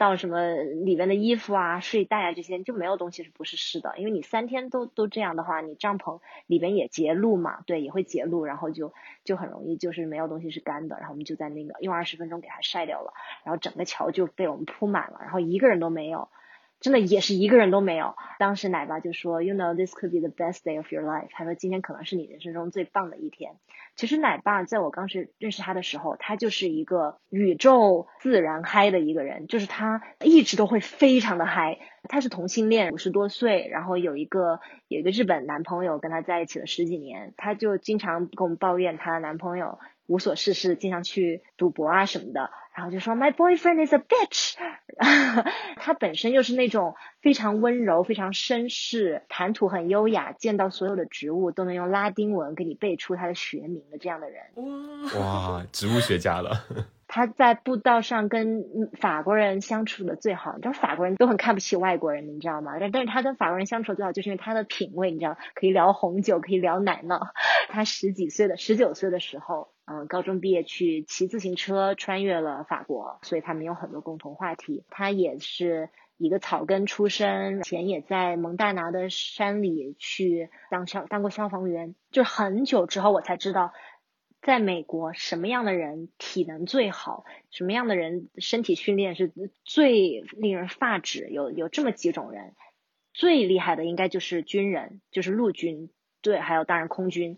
A: 到什么里面的衣服啊、睡袋啊这些就没有东西是不是湿的？因为你三天都都这样的话，你帐篷里边也结露嘛，对，也会结露，然后就就很容易就是没有东西是干的。然后我们就在那个用二十分钟给它晒掉了，然后整个桥就被我们铺满了，然后一个人都没有。真的也是一个人都没有。当时奶爸就说：“You know, this could be the best day of your life。”他说：“今天可能是你人生中最棒的一天。”其实奶爸在我刚是认识他的时候，他就是一个宇宙自然嗨的一个人，就是他一直都会非常的嗨。他是同性恋，五十多岁，然后有一个有一个日本男朋友跟他在一起了十几年，他就经常跟我们抱怨他的男朋友。无所事事，经常去赌博啊什么的，然后就说 My boyfriend is a bitch。[laughs] 他本身又是那种非常温柔、非常绅士、谈吐很优雅，见到所有的植物都能用拉丁文给你背出它的学名的这样的人。
B: 哇，植物学家了。[laughs]
A: 他在步道上跟法国人相处的最好，你知道法国人都很看不起外国人，你知道吗？但但是他跟法国人相处的最好，就是因为他的品味，你知道，可以聊红酒，可以聊奶酪。[laughs] 他十几岁的十九岁的时候，嗯，高中毕业去骑自行车穿越了法国，所以他们有很多共同话题。他也是一个草根出身，前也在蒙大拿的山里去当消当过消防员，就很久之后我才知道。在美国，什么样的人体能最好？什么样的人身体训练是最令人发指？有有这么几种人，最厉害的应该就是军人，就是陆军对，还有当然空军，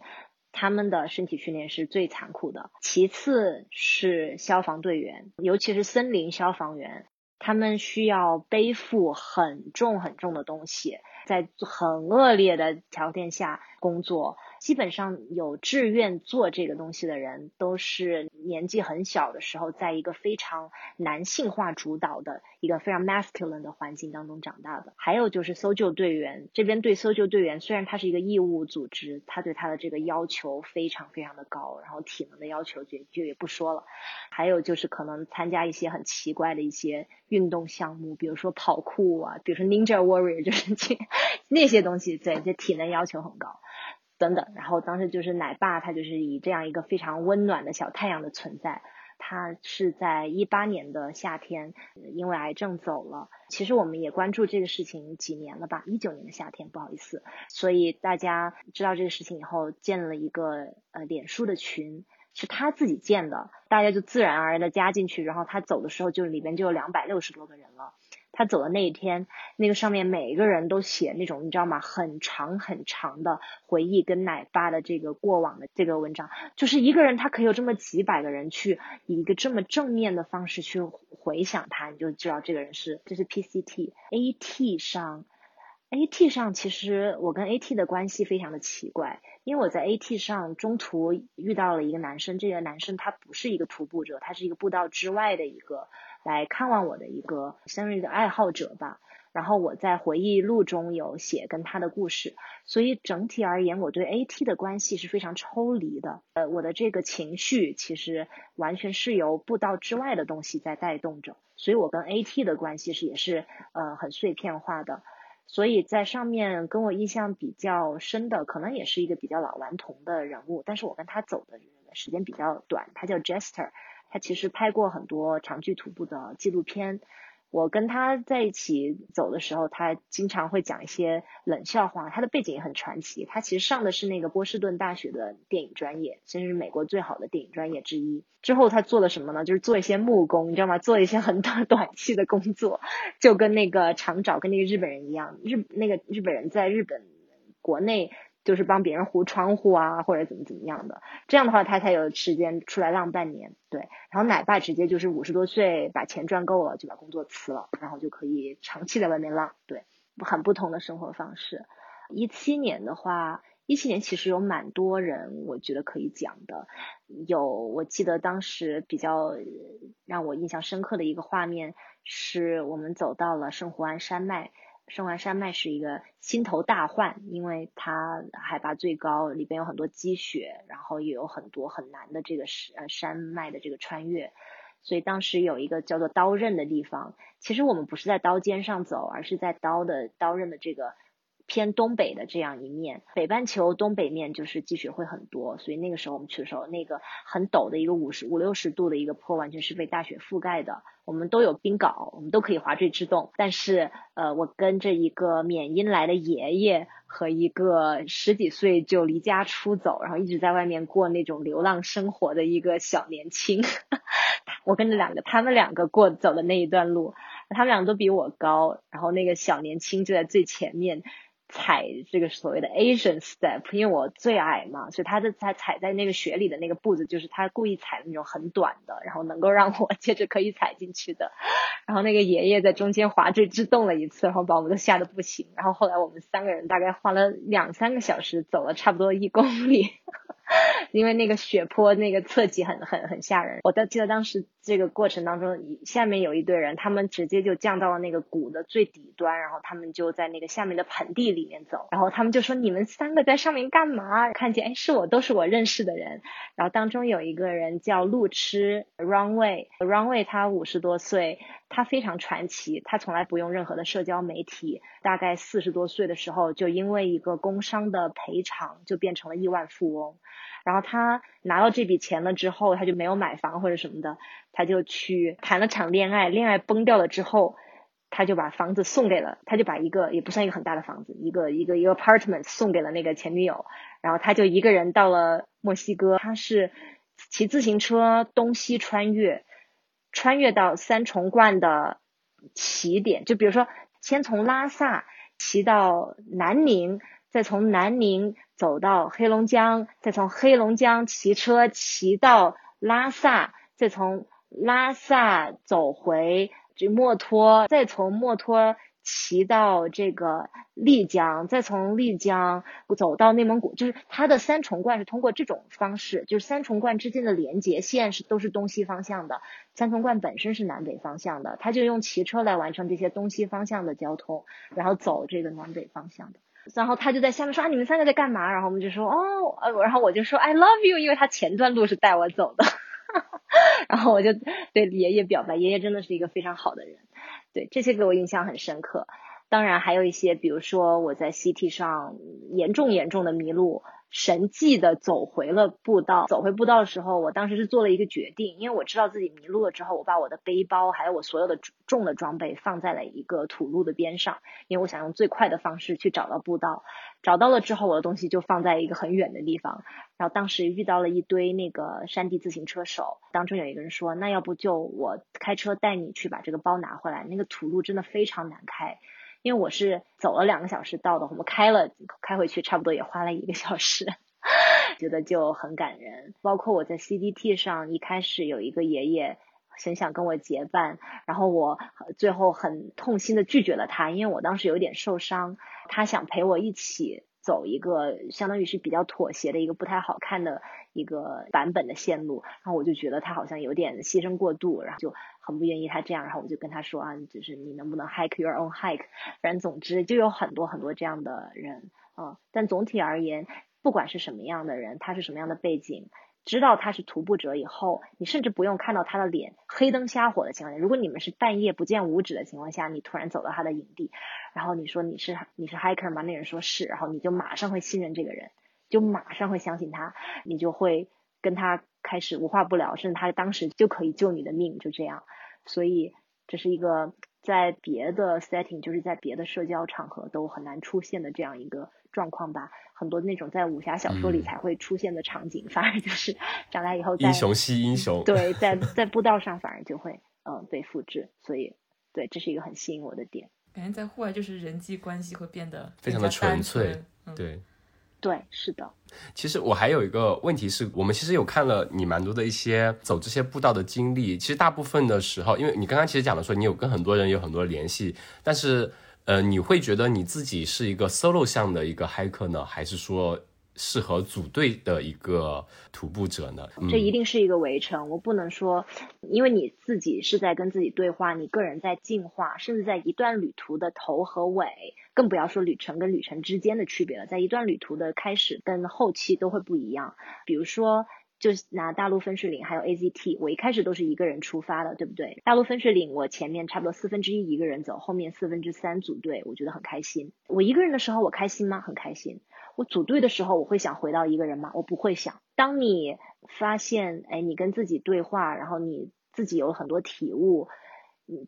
A: 他们的身体训练是最残酷的。其次是消防队员，尤其是森林消防员，他们需要背负很重很重的东西，在很恶劣的条件下工作。基本上有志愿做这个东西的人，都是年纪很小的时候，在一个非常男性化主导的一个非常 masculine 的环境当中长大的。还有就是搜救队员这边对搜救队员，虽然他是一个义务组织，他对他的这个要求非常非常的高，然后体能的要求就就也不说了。还有就是可能参加一些很奇怪的一些运动项目，比如说跑酷啊，比如说 Ninja Warrior，就是这 [laughs] 那些东西，对，这体能要求很高。等等，然后当时就是奶爸，他就是以这样一个非常温暖的小太阳的存在，他是在一八年的夏天因为癌症走了。其实我们也关注这个事情几年了吧？一九年的夏天，不好意思，所以大家知道这个事情以后，建了一个呃脸书的群，是他自己建的，大家就自然而然的加进去，然后他走的时候就里边就有两百六十多个人了。他走的那一天，那个上面每一个人都写那种你知道吗？很长很长的回忆跟奶爸的这个过往的这个文章，就是一个人他可以有这么几百个人去以一个这么正面的方式去回想他，你就知道这个人是这是 PCT AT 上 AT 上其实我跟 AT 的关系非常的奇怪，因为我在 AT 上中途遇到了一个男生，这个男生他不是一个徒步者，他是一个步道之外的一个。来看望我的一个相当于一个爱好者吧，然后我在回忆录中有写跟他的故事，所以整体而言，我对 AT 的关系是非常抽离的。呃，我的这个情绪其实完全是由步道之外的东西在带动着，所以我跟 AT 的关系是也是呃很碎片化的。所以在上面跟我印象比较深的，可能也是一个比较老顽童的人物，但是我跟他走的时间比较短，他叫 Jester。他其实拍过很多长距徒步的纪录片。我跟他在一起走的时候，他经常会讲一些冷笑话。他的背景也很传奇。他其实上的是那个波士顿大学的电影专业，甚至是美国最好的电影专业之一。之后他做了什么呢？就是做一些木工，你知道吗？做一些很短 [laughs] 短期的工作，就跟那个长沼跟那个日本人一样。日那个日本人在日本国内。就是帮别人糊窗户啊，或者怎么怎么样的，这样的话他才有时间出来浪半年。对，然后奶爸直接就是五十多岁把钱赚够了，就把工作辞了，然后就可以长期在外面浪。对，很不同的生活方式。一七年的话，一七年其实有蛮多人我觉得可以讲的，有我记得当时比较让我印象深刻的一个画面，是我们走到了圣胡安山脉。圣环山脉是一个心头大患，因为它海拔最高，里边有很多积雪，然后也有很多很难的这个山山脉的这个穿越，所以当时有一个叫做刀刃的地方。其实我们不是在刀尖上走，而是在刀的刀刃的这个偏东北的这样一面。北半球东北面就是积雪会很多，所以那个时候我们去的时候，那个很陡的一个五十五六十度的一个坡，完全是被大雪覆盖的。我们都有冰镐，我们都可以滑坠制动。但是，呃，我跟着一个缅因来的爷爷和一个十几岁就离家出走，然后一直在外面过那种流浪生活的一个小年轻，[laughs] 我跟着两个，他们两个过走的那一段路，他们两个都比我高，然后那个小年轻就在最前面。踩这个所谓的 Asian step，因为我最矮嘛，所以他的他踩在那个雪里的那个步子，就是他故意踩的那种很短的，然后能够让我 [laughs] 接着可以踩进去的。然后那个爷爷在中间滑坠制动了一次，然后把我们都吓得不行。然后后来我们三个人大概花了两三个小时，走了差不多一公里。[laughs] 因为那个雪坡那个侧脊很很很吓人，我记得当时这个过程当中，下面有一队人，他们直接就降到了那个谷的最底端，然后他们就在那个下面的盆地里面走，然后他们就说你们三个在上面干嘛？看见哎是我都是我认识的人，然后当中有一个人叫路痴 Runway，Runway 他五十多岁，他非常传奇，他从来不用任何的社交媒体，大概四十多岁的时候就因为一个工伤的赔偿就变成了亿万富翁。然后他拿到这笔钱了之后，他就没有买房或者什么的，他就去谈了场恋爱，恋爱崩掉了之后，他就把房子送给了，他就把一个也不算一个很大的房子，一个一个一个 apartment 送给了那个前女友，然后他就一个人到了墨西哥，他是骑自行车东西穿越，穿越到三重冠的起点，就比如说先从拉萨骑到南宁。再从南宁走到黑龙江，再从黑龙江骑车骑到拉萨，再从拉萨走回这墨脱，再从墨脱。骑到这个丽江，再从丽江走到内蒙古，就是它的三重冠是通过这种方式，就是三重冠之间的连接线是都是东西方向的，三重冠本身是南北方向的，他就用骑车来完成这些东西方向的交通，然后走这个南北方向的。然后他就在下面说啊，你们三个在干嘛？然后我们就说哦，呃，然后我就说 I love you，因为他前段路是带我走的，[laughs] 然后我就对爷爷表白，爷爷真的是一个非常好的人。对这些给我印象很深刻，当然还有一些，比如说我在 CT 上严重严重的迷路，神迹的走回了步道。走回步道的时候，我当时是做了一个决定，因为我知道自己迷路了之后，我把我的背包还有我所有的重的装备放在了一个土路的边上，因为我想用最快的方式去找到步道。找到了之后，我的东西就放在一个很远的地方。然后当时遇到了一堆那个山地自行车手，当中有一个人说：“那要不就我开车带你去把这个包拿回来？那个土路真的非常难开，因为我是走了两个小时到的，我们开了开回去差不多也花了一个小时，[laughs] 觉得就很感人。包括我在 CDT 上一开始有一个爷爷。”很想跟我结伴，然后我最后很痛心的拒绝了他，因为我当时有点受伤。他想陪我一起走一个相当于是比较妥协的一个不太好看的一个版本的线路，然后我就觉得他好像有点牺牲过度，然后就很不愿意他这样，然后我就跟他说啊，就是你能不能 hike your own hike？反正总之就有很多很多这样的人啊。但总体而言，不管是什么样的人，他是什么样的背景。知道他是徒步者以后，你甚至不用看到他的脸，黑灯瞎火的情况下，如果你们是半夜不见五指的情况下，你突然走到他的营地，然后你说你是你是 hiker 吗？那人说是，然后你就马上会信任这个人，就马上会相信他，你就会跟他开始无话不聊，甚至他当时就可以救你的命，就这样。所以这是一个在别的 setting，就是在别的社交场合都很难出现的这样一个状况吧。很多那种在武侠小说里才会出现的场景，反而就是 [laughs] 长大以后
B: 英雄惜英雄，
A: 对，在在步道上反而就会嗯被复制，所以对，这是一个很吸引我的点。
C: 感觉在户外就是人际关系会变得
B: 非常的纯粹，对，
A: 对，是的。
B: 其实我还有一个问题是，我们其实有看了你蛮多的一些走这些步道的经历，其实大部分的时候，因为你刚刚其实讲了说你有跟很多人有很多联系，但是。呃，你会觉得你自己是一个 solo 向的一个 hiker 呢，还是说适合组队的一个徒步者呢？
A: 这一定是一个围城，我不能说，因为你自己是在跟自己对话，你个人在进化，甚至在一段旅途的头和尾，更不要说旅程跟旅程之间的区别了，在一段旅途的开始跟后期都会不一样，比如说。就拿大陆分水岭还有 AZT，我一开始都是一个人出发的，对不对？大陆分水岭我前面差不多四分之一一个人走，后面四分之三组队，我觉得很开心。我一个人的时候我开心吗？很开心。我组队的时候我会想回到一个人吗？我不会想。当你发现，哎，你跟自己对话，然后你自己有很多体悟，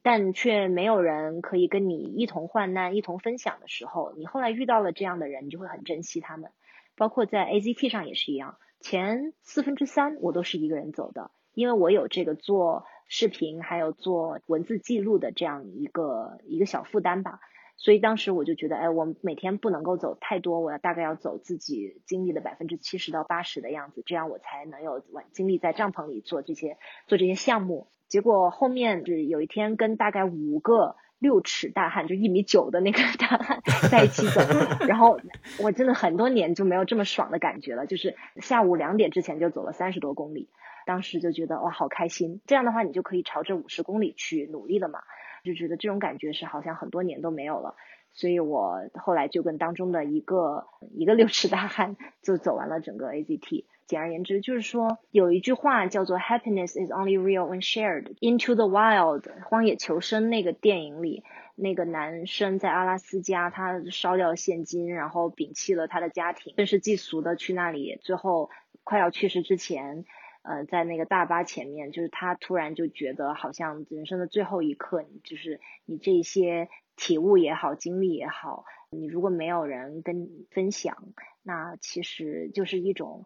A: 但却没有人可以跟你一同患难、一同分享的时候，你后来遇到了这样的人，你就会很珍惜他们。包括在 AZT 上也是一样。前四分之三我都是一个人走的，因为我有这个做视频还有做文字记录的这样一个一个小负担吧，所以当时我就觉得，哎，我每天不能够走太多，我要大概要走自己精力的百分之七十到八十的样子，这样我才能有晚精力在帐篷里做这些做这些项目。结果后面就是有一天跟大概五个。六尺大汉就一米九的那个 [laughs] 大汉 [laughs] 在一起走，然后我真的很多年就没有这么爽的感觉了。就是下午两点之前就走了三十多公里，当时就觉得哇好开心。这样的话你就可以朝着五十公里去努力了嘛，就觉得这种感觉是好像很多年都没有了。所以我后来就跟当中的一个一个六尺大汉就走完了整个 AZT。简而言之，就是说有一句话叫做 “Happiness is only real when shared”。Into the Wild，荒野求生那个电影里，那个男生在阿拉斯加，他烧掉现金，然后摒弃了他的家庭，愤世嫉俗的去那里，最后快要去世之前，呃，在那个大巴前面，就是他突然就觉得，好像人生的最后一刻，就是你这些体悟也好，经历也好，你如果没有人跟分享，那其实就是一种。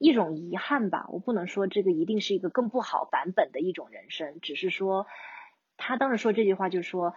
A: 一种遗憾吧，我不能说这个一定是一个更不好版本的一种人生，只是说他当时说这句话，就是说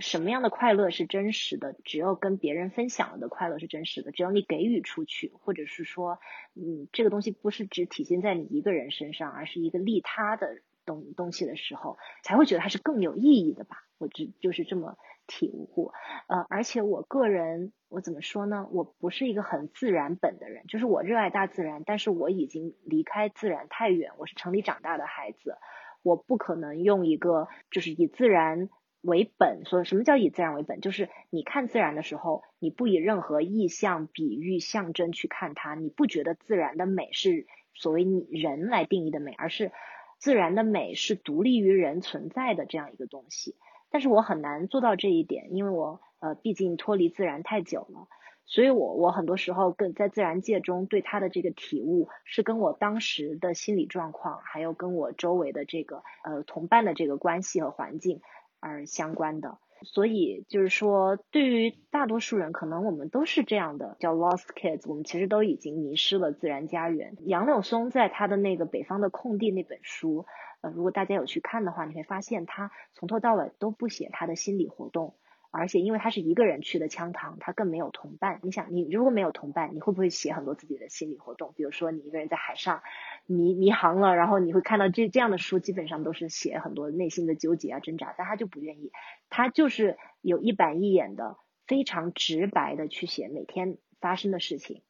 A: 什么样的快乐是真实的？只有跟别人分享了的快乐是真实的。只有你给予出去，或者是说，嗯，这个东西不是只体现在你一个人身上，而是一个利他的东东西的时候，才会觉得它是更有意义的吧？我只就是这么体悟。呃，而且我个人，我怎么说呢？我不是一个很自然本的人，就是我热爱大自然，但是我已经离开自然太远。我是城里长大的孩子，我不可能用一个就是以自然。为本，所以什么叫以自然为本？就是你看自然的时候，你不以任何意象、比喻、象征去看它，你不觉得自然的美是所谓你人来定义的美，而是自然的美是独立于人存在的这样一个东西。但是我很难做到这一点，因为我呃毕竟脱离自然太久了，所以我我很多时候跟在自然界中对它的这个体悟，是跟我当时的心理状况，还有跟我周围的这个呃同伴的这个关系和环境。而相关的，所以就是说，对于大多数人，可能我们都是这样的，叫 lost kids，我们其实都已经迷失了自然家园。杨柳松在他的那个《北方的空地》那本书，呃，如果大家有去看的话，你会发现他从头到尾都不写他的心理活动。而且因为他是一个人去的羌塘，他更没有同伴。你想，你如果没有同伴，你会不会写很多自己的心理活动？比如说，你一个人在海上迷迷航了，然后你会看到这这样的书，基本上都是写很多内心的纠结啊、挣扎。但他就不愿意，他就是有一板一眼的、非常直白的去写每天发生的事情，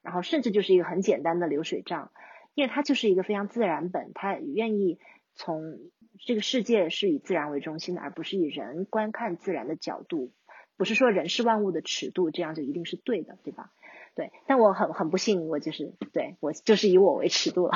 A: 然后甚至就是一个很简单的流水账，因为他就是一个非常自然本，他愿意从。这个世界是以自然为中心的，而不是以人观看自然的角度。不是说人是万物的尺度，这样就一定是对的，对吧？对。但我很很不幸，我就是对我就是以我为尺度了。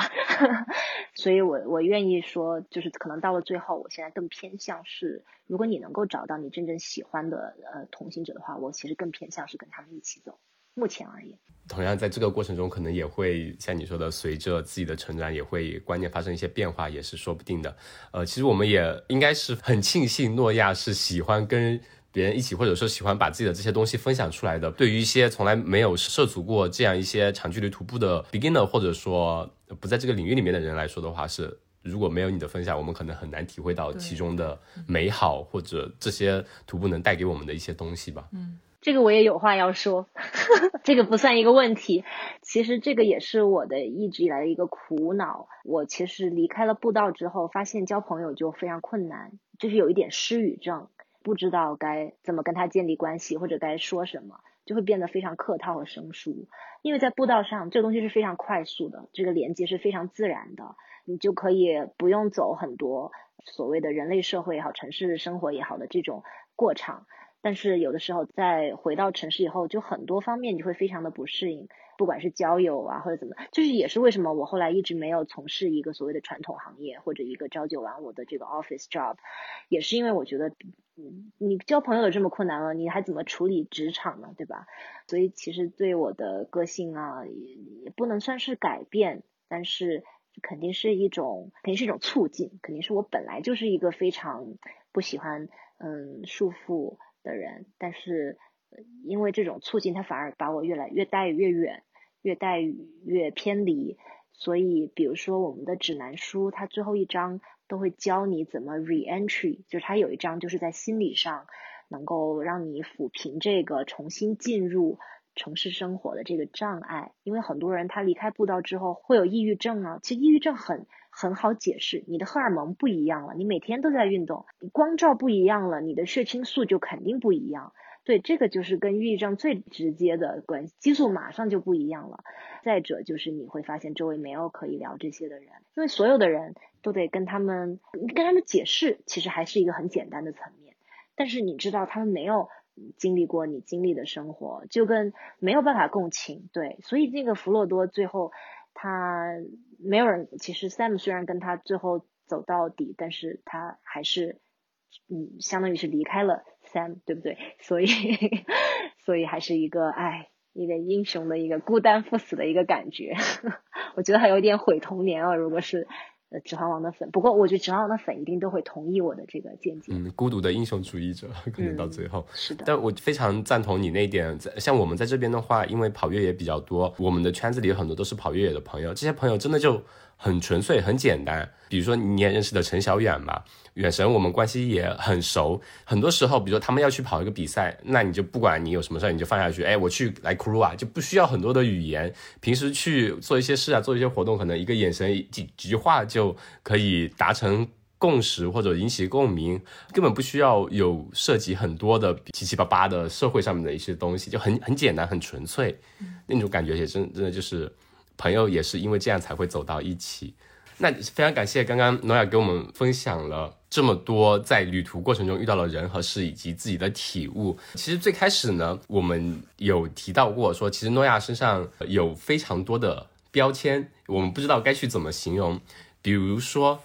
A: [laughs] 所以我我愿意说，就是可能到了最后，我现在更偏向是，如果你能够找到你真正喜欢的呃同行者的话，我其实更偏向是跟他们一起走。目前而言。
B: 同样，在这个过程中，可能也会像你说的，随着自己的成长，也会观念发生一些变化，也是说不定的。呃，其实我们也应该是很庆幸诺亚是喜欢跟别人一起，或者说喜欢把自己的这些东西分享出来的。对于一些从来没有涉足过这样一些长距离徒步的 beginner，或者说不在这个领域里面的人来说的话，是如果没有你的分享，我们可能很难体会到其中的美好，或者这些徒步能带给我们的一些东西吧。
C: 嗯。
A: 这个我也有话要说，[laughs] 这个不算一个问题。其实这个也是我的一直以来的一个苦恼。我其实离开了步道之后，发现交朋友就非常困难，就是有一点失语症，不知道该怎么跟他建立关系，或者该说什么，就会变得非常客套和生疏。因为在步道上，这个东西是非常快速的，这个连接是非常自然的，你就可以不用走很多所谓的人类社会也好、城市生活也好的这种过场。但是有的时候在回到城市以后，就很多方面你会非常的不适应，不管是交友啊或者怎么，就是也是为什么我后来一直没有从事一个所谓的传统行业或者一个朝九晚五的这个 office job，也是因为我觉得，嗯，你交朋友都这么困难了，你还怎么处理职场呢，对吧？所以其实对我的个性啊，也也不能算是改变，但是肯定是一种，肯定是一种促进，肯定是我本来就是一个非常不喜欢嗯束缚。的人，但是因为这种促进，他反而把我越来越带越远，越带越偏离。所以，比如说我们的指南书，它最后一章都会教你怎么 reentry，就是它有一章就是在心理上能够让你抚平这个重新进入城市生活的这个障碍。因为很多人他离开步道之后会有抑郁症啊，其实抑郁症很。很好解释，你的荷尔蒙不一样了，你每天都在运动，光照不一样了，你的血清素就肯定不一样。对，这个就是跟抑郁症最直接的关系，激素马上就不一样了。再者就是你会发现周围没有可以聊这些的人，因为所有的人都得跟他们，跟他们解释，其实还是一个很简单的层面。但是你知道他们没有经历过你经历的生活，就跟没有办法共情。对，所以那个弗洛多最后。他没有人，其实 Sam 虽然跟他最后走到底，但是他还是，嗯，相当于是离开了 Sam，对不对？所以，[laughs] 所以还是一个，哎，一个英雄的一个孤单赴死的一个感觉。[laughs] 我觉得还有点毁童年啊，如果是呃《指环王》的粉。不过我觉得《指环王》的粉一定都会同意我的这个见解。
B: 嗯，孤独的英雄主义者可能到最后
A: 是的。
B: 但我非常赞同你那一点。像我们在这边的话，因为跑越野比较多，我们的圈子里有很多都是跑越野的朋友，这些朋友真的就。很纯粹，很简单。比如说，你也认识的陈小远吧，远神，我们关系也很熟。很多时候，比如说他们要去跑一个比赛，那你就不管你有什么事儿，你就放下去，哎，我去来 crew 啊，就不需要很多的语言。平时去做一些事啊，做一些活动，可能一个眼神、几几句话就可以达成共识或者引起共鸣，根本不需要有涉及很多的七七八八的社会上面的一些东西，就很很简单，很纯粹，那种感觉也真真的就是。朋友也是因为这样才会走到一起。那非常感谢刚刚诺亚给我们分享了这么多在旅途过程中遇到的人和事以及自己的体悟。其实最开始呢，我们有提到过说，其实诺亚身上有非常多的标签，我们不知道该去怎么形容。比如说，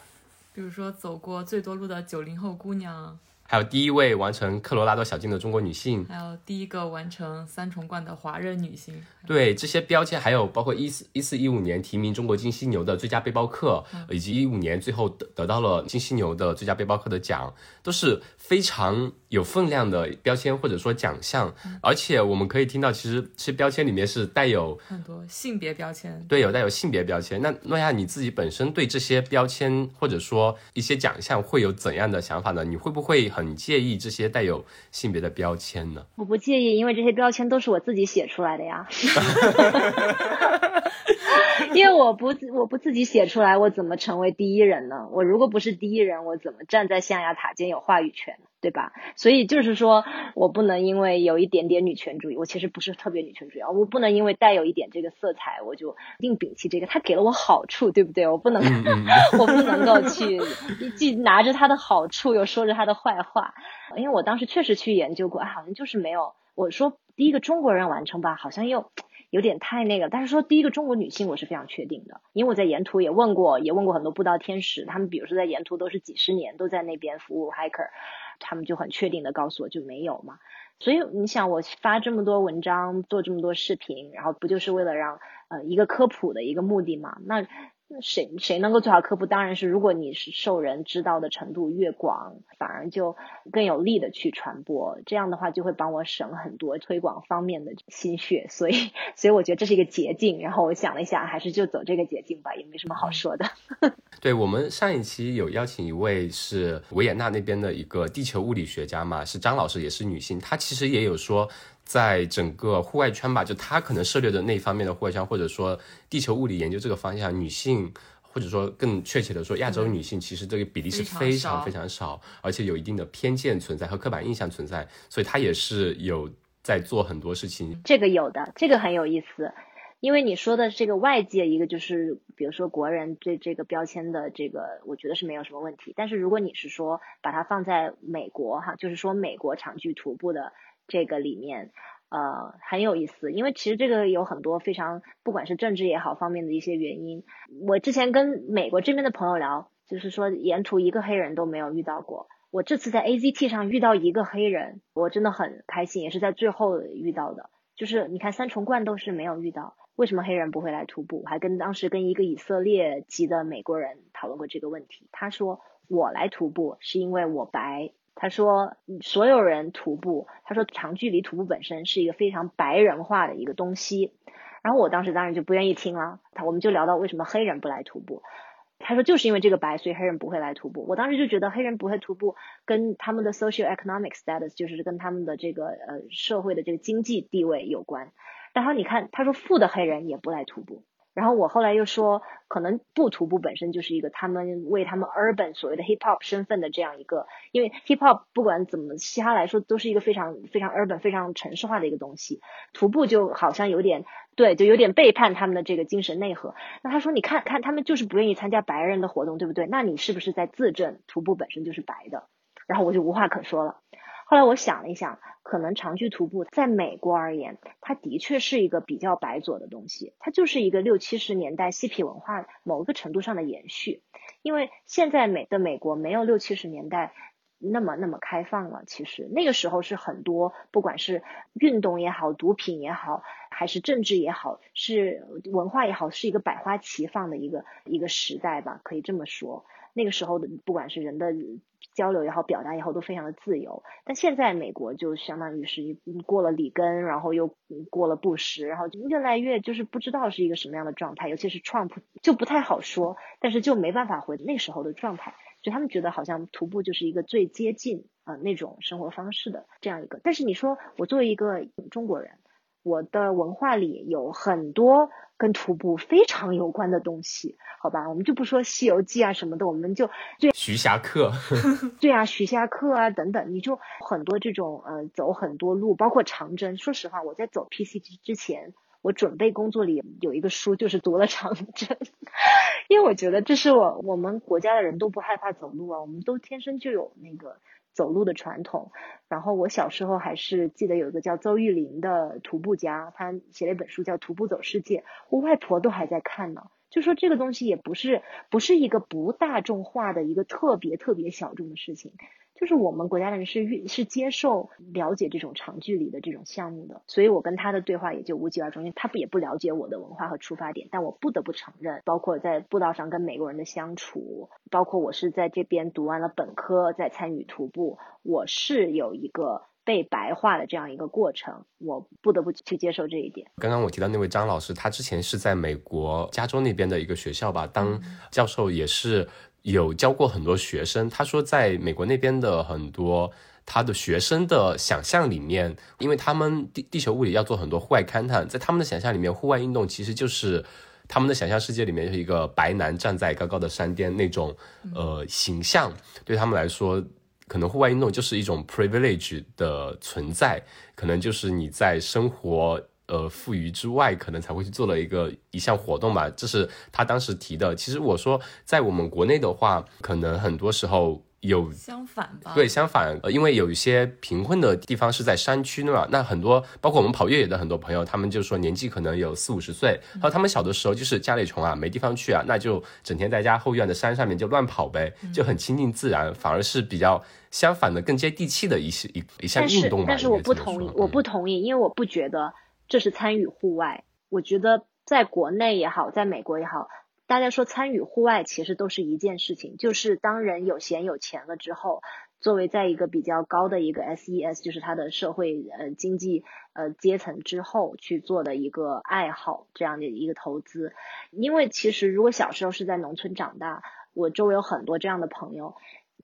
C: 比如说走过最多路的九零后姑娘。
B: 还有第一位完成科罗拉多小径的中国女性，
C: 还有第一个完成三重冠的华人女性。
B: 对这些标签，还有包括一四一四一五年提名中国金犀牛的最佳背包客，以及一五年最后得得到了金犀牛的最佳背包客的奖，都是非常有分量的标签或者说奖项。而且我们可以听到，其实其实标签里面是带有
C: 很多性别标签。
B: 对，有带有性别标签。那诺亚你自己本身对这些标签或者说一些奖项会有怎样的想法呢？你会不会？很介意这些带有性别的标签呢？
A: 我不介意，因为这些标签都是我自己写出来的呀。[laughs] [laughs] 因为我不我不自己写出来，我怎么成为第一人呢？我如果不是第一人，我怎么站在象牙塔尖有话语权？对吧？所以就是说我不能因为有一点点女权主义，我其实不是特别女权主义啊，我不能因为带有一点这个色彩，我就一定摒弃这个。他给了我好处，对不对？我不能，[laughs] 我不能够去既拿着他的好处，又说着他的坏话。因为我当时确实去研究过，好像就是没有。我说第一个中国人完成吧，好像又。有点太那个，但是说第一个中国女性我是非常确定的，因为我在沿途也问过，也问过很多步道天使，他们比如说在沿途都是几十年都在那边服务 hiker，他们就很确定的告诉我就没有嘛。所以你想我发这么多文章，做这么多视频，然后不就是为了让呃一个科普的一个目的嘛？那。谁谁能够做好科普？当然是如果你是受人知道的程度越广，反而就更有力的去传播。这样的话就会帮我省很多推广方面的心血。所以，所以我觉得这是一个捷径。然后我想了一下，还是就走这个捷径吧，也没什么好说的。[laughs]
B: 对我们上一期有邀请一位是维也纳那边的一个地球物理学家嘛，是张老师，也是女性，她其实也有说。在整个户外圈吧，就他可能涉猎的那方面的户外圈，或者说地球物理研究这个方向，女性或者说更确切的说，亚洲女性其实这个比例是非常非常少，而且有一定的偏见存在和刻板印象存在，所以他也是有在做很多事情。
A: 这个有的，这个很有意思，因为你说的这个外界一个就是，比如说国人对这个标签的这个，我觉得是没有什么问题。但是如果你是说把它放在美国哈，就是说美国长距徒步的。这个里面，呃，很有意思，因为其实这个有很多非常，不管是政治也好方面的一些原因。我之前跟美国这边的朋友聊，就是说沿途一个黑人都没有遇到过。我这次在 AZT 上遇到一个黑人，我真的很开心，也是在最后遇到的。就是你看三重冠都是没有遇到，为什么黑人不会来徒步？我还跟当时跟一个以色列籍的美国人讨论过这个问题，他说我来徒步是因为我白。他说，所有人徒步，他说长距离徒步本身是一个非常白人化的一个东西。然后我当时当然就不愿意听了，他我们就聊到为什么黑人不来徒步。他说就是因为这个白，所以黑人不会来徒步。我当时就觉得黑人不会徒步跟他们的 social economic status，就是跟他们的这个呃社会的这个经济地位有关。然后你看，他说富的黑人也不来徒步。然后我后来又说，可能不徒步本身就是一个他们为他们 urban 所谓的 hip hop 身份的这样一个，因为 hip hop 不管怎么嘻哈来说都是一个非常非常 urban 非常城市化的一个东西，徒步就好像有点对，就有点背叛他们的这个精神内核。那他说，你看看他们就是不愿意参加白人的活动，对不对？那你是不是在自证徒步本身就是白的？然后我就无话可说了。后来我想了一想，可能长距徒步在美国而言，它的确是一个比较白左的东西，它就是一个六七十年代嬉皮文化某一个程度上的延续。因为现在美的美国没有六七十年代那么那么开放了。其实那个时候是很多，不管是运动也好，毒品也好，还是政治也好，是文化也好，是一个百花齐放的一个一个时代吧，可以这么说。那个时候的不管是人的交流也好，表达也好，都非常的自由。但现在美国就相当于是过了里根，然后又过了布什，然后就越来越就是不知道是一个什么样的状态。尤其是 Trump 就不太好说，但是就没办法回那时候的状态。就他们觉得好像徒步就是一个最接近啊那种生活方式的这样一个。但是你说我作为一个中国人。我的文化里有很多跟徒步非常有关的东西，好吧，我们就不说《西游记》啊什么的，我们就对
B: 徐霞客，[laughs]
A: 对啊，徐霞客啊等等，你就很多这种呃走很多路，包括长征。说实话，我在走 PCG 之前，我准备工作里有一个书就是读了长征，因为我觉得这是我我们国家的人都不害怕走路啊，我们都天生就有那个。走路的传统，然后我小时候还是记得有一个叫邹玉林的徒步家，他写了一本书叫《徒步走世界》，我外婆都还在看呢。就说这个东西也不是不是一个不大众化的一个特别特别小众的事情。就是我们国家的人是是接受了解这种长距离的这种项目的，所以我跟他的对话也就无疾而终。因为他不也不了解我的文化和出发点，但我不得不承认，包括在步道上跟美国人的相处，包括我是在这边读完了本科再参与徒步，我是有一个被白化的这样一个过程，我不得不去接受这一点。
B: 刚刚我提到那位张老师，他之前是在美国加州那边的一个学校吧当教授，也是。有教过很多学生，他说在美国那边的很多他的学生的想象里面，因为他们地地球物理要做很多户外勘探，在他们的想象里面，户外运动其实就是他们的想象世界里面是一个白男站在高高的山巅那种呃形象，对他们来说，可能户外运动就是一种 privilege 的存在，可能就是你在生活。呃，富余之外，可能才会去做了一个一项活动吧，这是他当时提的。其实我说，在我们国内的话，可能很多时候有
C: 相反吧。
B: 对，相反，呃，因为有一些贫困的地方是在山区的嘛，那很多包括我们跑越野的很多朋友，他们就说年纪可能有四五十岁，然后他们小的时候就是家里穷啊，没地方去啊，那就整天在家后院的山上面就乱跑呗，就很亲近自然，反而是比较相反的、更接地气的一些一一项运动嘛。
A: 但是我不同意，我不同意，因为我不觉得。这是参与户外，我觉得在国内也好，在美国也好，大家说参与户外其实都是一件事情，就是当人有闲有钱了之后，作为在一个比较高的一个 SES，就是他的社会呃经济呃阶层之后去做的一个爱好这样的一个投资。因为其实如果小时候是在农村长大，我周围有很多这样的朋友，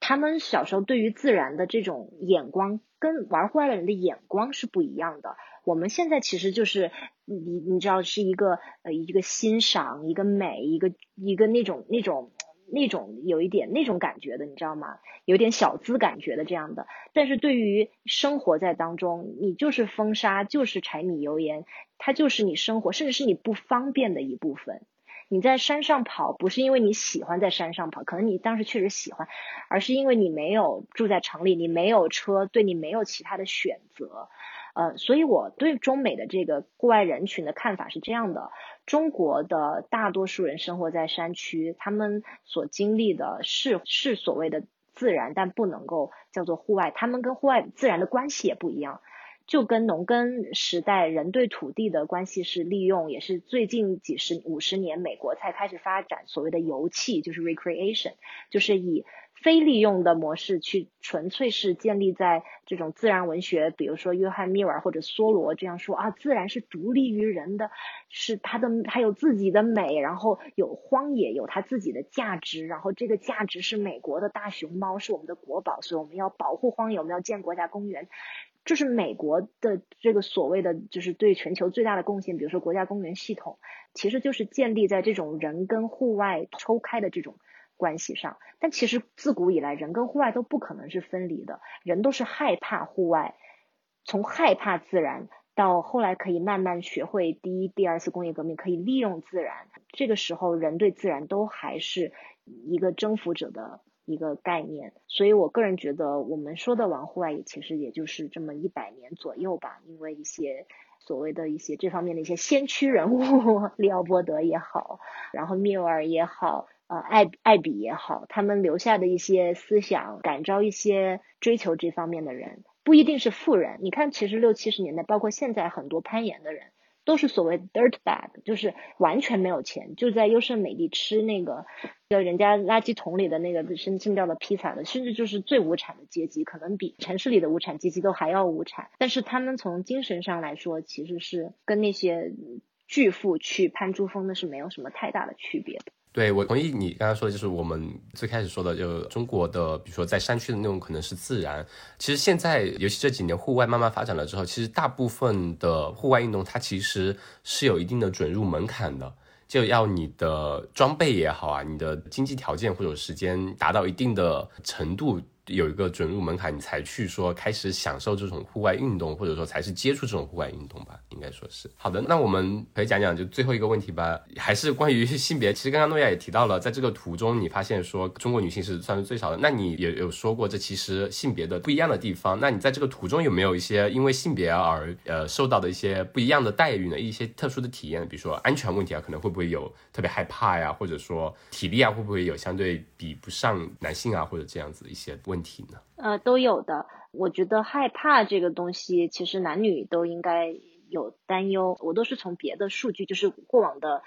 A: 他们小时候对于自然的这种眼光跟玩户外的人的眼光是不一样的。我们现在其实就是你你知道是一个呃一个欣赏一个美一个一个那种那种那种有一点那种感觉的你知道吗？有点小资感觉的这样的。但是对于生活在当中，你就是风沙，就是柴米油盐，它就是你生活，甚至是你不方便的一部分。你在山上跑，不是因为你喜欢在山上跑，可能你当时确实喜欢，而是因为你没有住在城里，你没有车，对你没有其他的选择。呃，所以我对中美的这个户外人群的看法是这样的：中国的大多数人生活在山区，他们所经历的是是所谓的自然，但不能够叫做户外。他们跟户外自然的关系也不一样，就跟农耕时代人对土地的关系是利用，也是最近几十五十年美国才开始发展所谓的油气，就是 recreation，就是以。非利用的模式去纯粹是建立在这种自然文学，比如说约翰密尔或者梭罗这样说啊，自然是独立于人的，是它的它有自己的美，然后有荒野有它自己的价值，然后这个价值是美国的大熊猫是我们的国宝，所以我们要保护荒野，我们要建国家公园，这是美国的这个所谓的就是对全球最大的贡献，比如说国家公园系统，其实就是建立在这种人跟户外抽开的这种。关系上，但其实自古以来，人跟户外都不可能是分离的。人都是害怕户外，从害怕自然到后来可以慢慢学会第一、第二次工业革命可以利用自然。这个时候，人对自然都还是一个征服者的一个概念。所以我个人觉得，我们说的玩户外，也其实也就是这么一百年左右吧。因为一些所谓的一些这方面的一些先驱人物，[laughs] 利奥波德也好，然后缪尔也好。呃艾艾比也好，他们留下的一些思想，感召一些追求这方面的人，不一定是富人。你看，其实六七十年代，包括现在很多攀岩的人。都是所谓 dirt bag，就是完全没有钱，就在优胜美地吃那个，就人家垃圾桶里的那个生生掉的披萨的，甚至就是最无产的阶级，可能比城市里的无产阶级都还要无产。但是他们从精神上来说，其实是跟那些巨富去攀珠峰的是没有什么太大的区别的。
B: 对，我同意你刚刚说的，就是我们最开始说的，就中国的，比如说在山区的那种，可能是自然。其实现在，尤其这几年户外慢慢发展了之后，其实大部分的户外运动，它其实是有一定的准入门槛的，就要你的装备也好啊，你的经济条件或者时间达到一定的程度。有一个准入门槛，你才去说开始享受这种户外运动，或者说才是接触这种户外运动吧，应该说是好的。那我们可以讲讲就最后一个问题吧，还是关于性别。其实刚刚诺亚也提到了，在这个图中你发现说中国女性是算是最少的，那你也有说过这其实性别的不一样的地方。那你在这个图中有没有一些因为性别而呃受到的一些不一样的待遇呢？一些特殊的体验，比如说安全问题啊，可能会不会有特别害怕呀，或者说体力啊会不会有相对比不上男性啊，或者这样子一些问。问题呢？
A: 呃，都有的。我觉得害怕这个东西，其实男女都应该有担忧。我都是从别的数据，就是过往的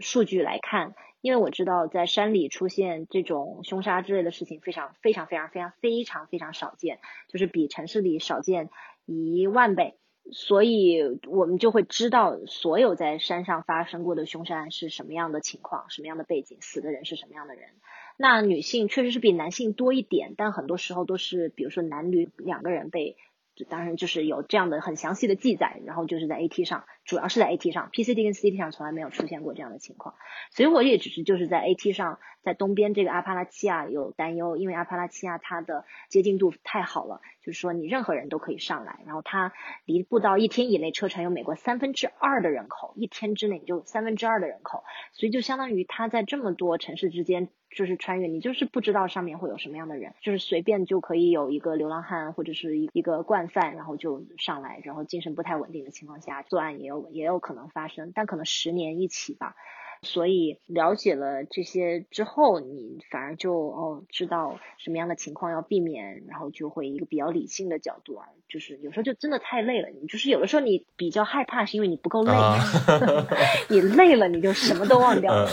A: 数据来看，因为我知道在山里出现这种凶杀之类的事情非常非常非常非常非常非常少见，就是比城市里少见一万倍。所以我们就会知道所有在山上发生过的凶杀案是什么样的情况，什么样的背景，死的人是什么样的人。那女性确实是比男性多一点，但很多时候都是，比如说男女两个人被，当然就是有这样的很详细的记载，然后就是在 AT 上，主要是在 AT 上，PCT 跟 CT 上从来没有出现过这样的情况，所以我也只是就是在 AT 上，在东边这个阿帕拉契亚有担忧，因为阿帕拉契亚它的接近度太好了，就是说你任何人都可以上来，然后它离步道一天以内车程有美国三分之二的人口，一天之内就三分之二的人口，所以就相当于它在这么多城市之间。就是穿越，你就是不知道上面会有什么样的人，就是随便就可以有一个流浪汉或者是一一个惯犯，然后就上来，然后精神不太稳定的情况下作案也有也有可能发生，但可能十年一起吧。所以了解了这些之后，你反而就哦知道什么样的情况要避免，然后就会一个比较理性的角度啊，就是有时候就真的太累了，你就是有的时候你比较害怕是因为你不够累，[laughs] 你累了你就什么都忘掉了，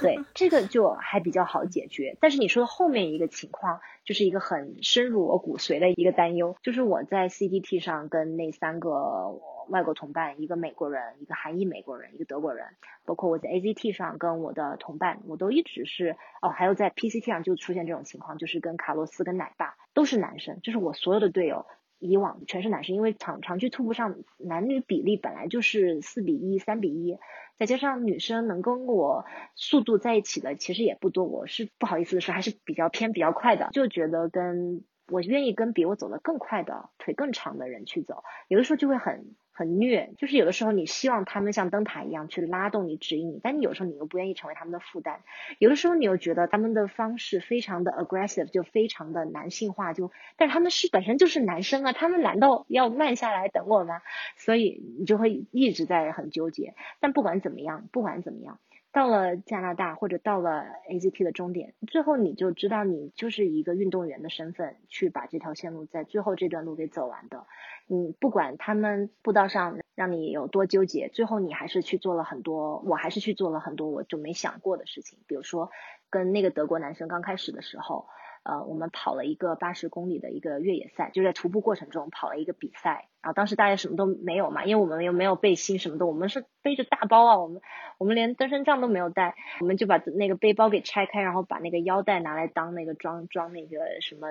A: 对，这个就还比较好解决。但是你说的后面一个情况，就是一个很深入我骨髓的一个担忧，就是我在 CDT 上跟那三个。外国同伴，一个美国人，一个韩裔美国人，一个德国人，包括我在 AZT 上跟我的同伴，我都一直是哦，还有在 PCT 上就出现这种情况，就是跟卡洛斯跟奶爸都是男生，就是我所有的队友以往全是男生，因为长长距徒步上男女比例本来就是四比一、三比一，再加上女生能跟我速度在一起的其实也不多，我是不好意思的说还是比较偏比较快的，就觉得跟我愿意跟比我走得更快的腿更长的人去走，有的时候就会很。很虐，就是有的时候你希望他们像灯塔一样去拉动你、指引你，但你有时候你又不愿意成为他们的负担。有的时候你又觉得他们的方式非常的 aggressive，就非常的男性化，就但是他们是本身就是男生啊，他们难道要慢下来等我吗？所以你就会一直在很纠结。但不管怎么样，不管怎么样。到了加拿大或者到了 AZP 的终点，最后你就知道你就是一个运动员的身份去把这条线路在最后这段路给走完的。你不管他们步道上让你有多纠结，最后你还是去做了很多，我还是去做了很多我就没想过的事情，比如说跟那个德国男生刚开始的时候。呃，我们跑了一个八十公里的一个越野赛，就在徒步过程中跑了一个比赛。然后当时大家什么都没有嘛，因为我们又没有背心什么的，我们是背着大包啊，我们我们连登山杖都没有带，我们就把那个背包给拆开，然后把那个腰带拿来当那个装装那个什么。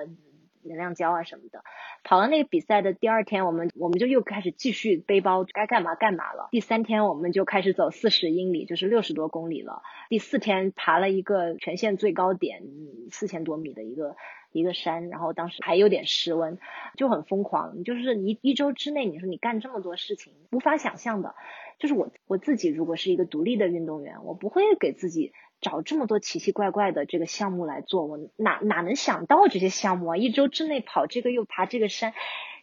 A: 能量胶啊什么的，跑完那个比赛的第二天，我们我们就又开始继续背包，该干嘛干嘛了。第三天我们就开始走四十英里，就是六十多公里了。第四天爬了一个全县最高点，四千多米的一个一个山，然后当时还有点失温，就很疯狂。就是一一周之内，你说你干这么多事情，无法想象的。就是我我自己如果是一个独立的运动员，我不会给自己。找这么多奇奇怪怪的这个项目来做，我哪哪能想到这些项目啊？一周之内跑这个又爬这个山，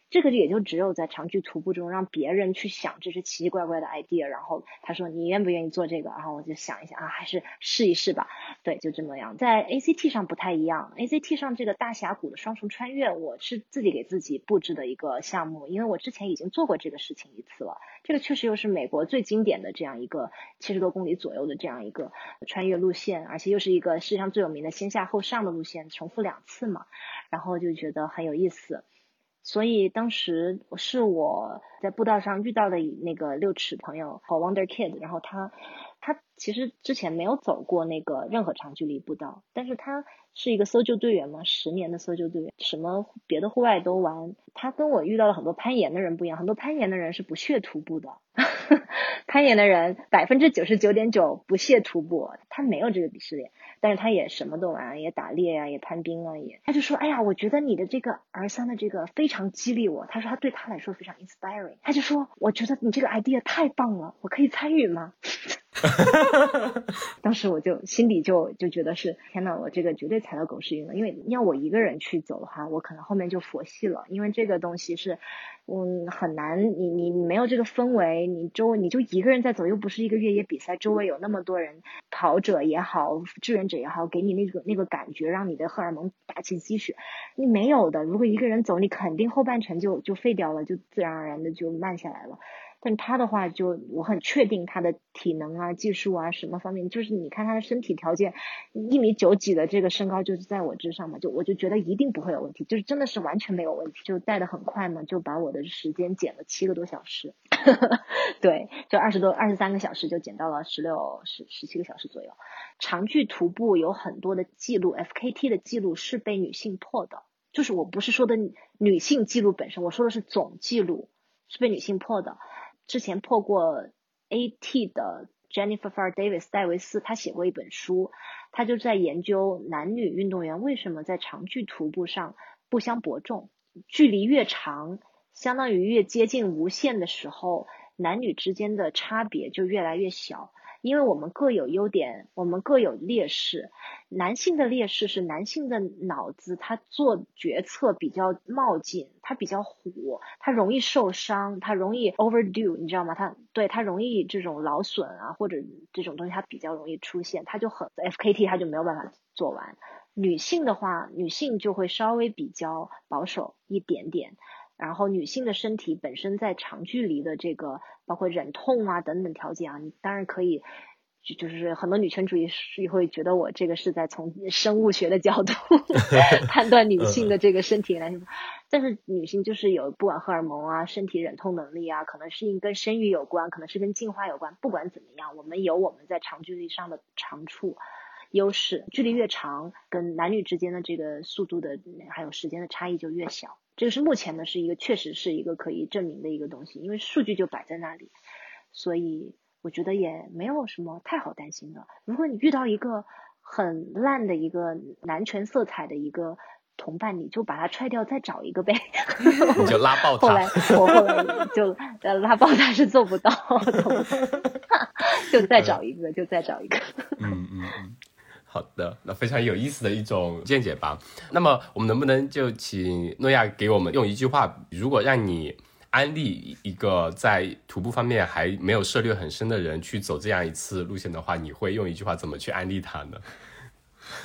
A: 这个也就只有在长距徒步中让别人去想这些奇奇怪怪的 idea，然后他说你愿不愿意做这个，然后我就想一想啊，还是试一试吧。对，就这么样。在 ACT 上不太一样，ACT 上这个大峡谷的双重穿越，我是自己给自己布置的一个项目，因为我之前已经做过这个事情一次了。这个确实又是美国最经典的这样一个七十多公里左右的这样一个穿越路线，而且又是一个世界上最有名的先下后上的路线，重复两次嘛，然后就觉得很有意思。所以当时是我在步道上遇到的那个六尺朋友和 Wonder Kid，然后他他其实之前没有走过那个任何长距离步道，但是他是一个搜救队员嘛，十年的搜救队员，什么别的户外都玩。他跟我遇到了很多攀岩的人不一样，很多攀岩的人是不屑徒步的，[laughs] 攀岩的人百分之九十九点九不屑徒步，他没有这个鄙视链。但是他也什么都玩，也打猎呀，也攀冰啊，也。他就说，哎呀，我觉得你的这个 R 三的这个非常激励我。他说他对他来说非常 inspiring。他就说，我觉得你这个 idea 太棒了，我可以参与吗？[laughs] 哈哈哈哈当时我就心里就就觉得是天呐，我这个绝对踩到狗屎运了。因为要我一个人去走的话，我可能后面就佛系了。因为这个东西是，嗯，很难。你你你没有这个氛围，你周围你就一个人在走，又不是一个越野比赛，周围有那么多人，跑者也好，志愿者也好，给你那个那个感觉，让你的荷尔蒙打起鸡血。你没有的，如果一个人走，你肯定后半程就就废掉了，就自然而然的就慢下来了。但他的话就我很确定他的体能啊、技术啊什么方面，就是你看他的身体条件，一米九几的这个身高就是在我之上嘛，就我就觉得一定不会有问题，就是真的是完全没有问题，就带的很快嘛，就把我的时间减了七个多小时，[laughs] 对，就二十多二十三个小时就减到了十六十十七个小时左右。长距徒步有很多的记录，FKT 的记录是被女性破的，就是我不是说的女性记录本身，我说的是总记录是被女性破的。之前破过 AT 的 Jennifer Far Davis 戴维斯，他写过一本书，他就在研究男女运动员为什么在长距徒步上不相伯仲，距离越长，相当于越接近无限的时候，男女之间的差别就越来越小。因为我们各有优点，我们各有劣势。男性的劣势是男性的脑子，他做决策比较冒进，他比较虎，他容易受伤，他容易 overdo，你知道吗？他对他容易这种劳损啊，或者这种东西他比较容易出现，他就很 FKT 他就没有办法做完。女性的话，女性就会稍微比较保守一点点。然后女性的身体本身在长距离的这个包括忍痛啊等等条件啊，你当然可以，就就是很多女权主义是会觉得我这个是在从生物学的角度 [laughs] 判断女性的这个身体来说，但是女性就是有不管荷尔蒙啊、身体忍痛能力啊，可能是跟生育有关，可能是跟进化有关。不管怎么样，我们有我们在长距离上的长处优势，距离越长，跟男女之间的这个速度的还有时间的差异就越小。这个是目前呢，是一个确实是一个可以证明的一个东西，因为数据就摆在那里，所以我觉得也没有什么太好担心的。如果你遇到一个很烂的一个男权色彩的一个同伴，你就把他踹掉，再找一个呗。[laughs]
B: 你就拉爆 [laughs] 他。
A: 后来我后来就呃拉爆他是做不到，的，[laughs] 就再找一个，就再找一个。
B: 嗯嗯嗯。好的，那非常有意思的一种见解吧。那么，我们能不能就请诺亚给我们用一句话，如果让你安利一个在徒步方面还没有涉猎很深的人去走这样一次路线的话，你会用一句话怎么去安利他呢？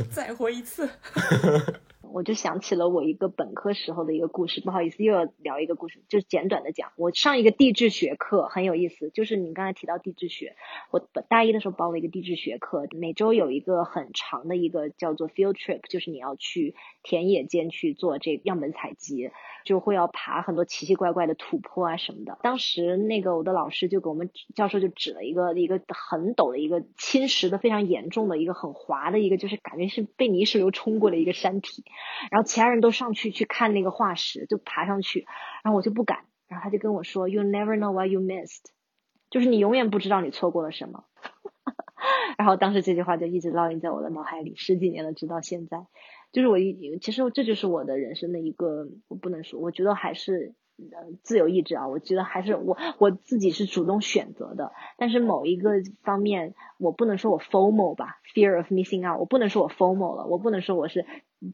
C: 再活一次。[laughs]
A: 我就想起了我一个本科时候的一个故事，不好意思，又要聊一个故事，就简短的讲。我上一个地质学课很有意思，就是你刚才提到地质学，我大一的时候报了一个地质学课，每周有一个很长的一个叫做 field trip，就是你要去田野间去做这样本采集，就会要爬很多奇奇怪怪的土坡啊什么的。当时那个我的老师就给我们教授就指了一个一个很陡的一个侵蚀的非常严重的一个很滑的一个，就是感觉是被泥石流冲过的一个山体。然后其他人都上去去看那个化石，就爬上去，然后我就不敢。然后他就跟我说：“You never know what you missed，就是你永远不知道你错过了什么。[laughs] ”然后当时这句话就一直烙印在我的脑海里，十几年了，直到现在。就是我一，其实这就是我的人生的一个，我不能说，我觉得还是呃自由意志啊，我觉得还是我我自己是主动选择的。但是某一个方面，我不能说我 FOMO 吧，fear of missing out，我不能说我 FOMO 了，我不能说我是。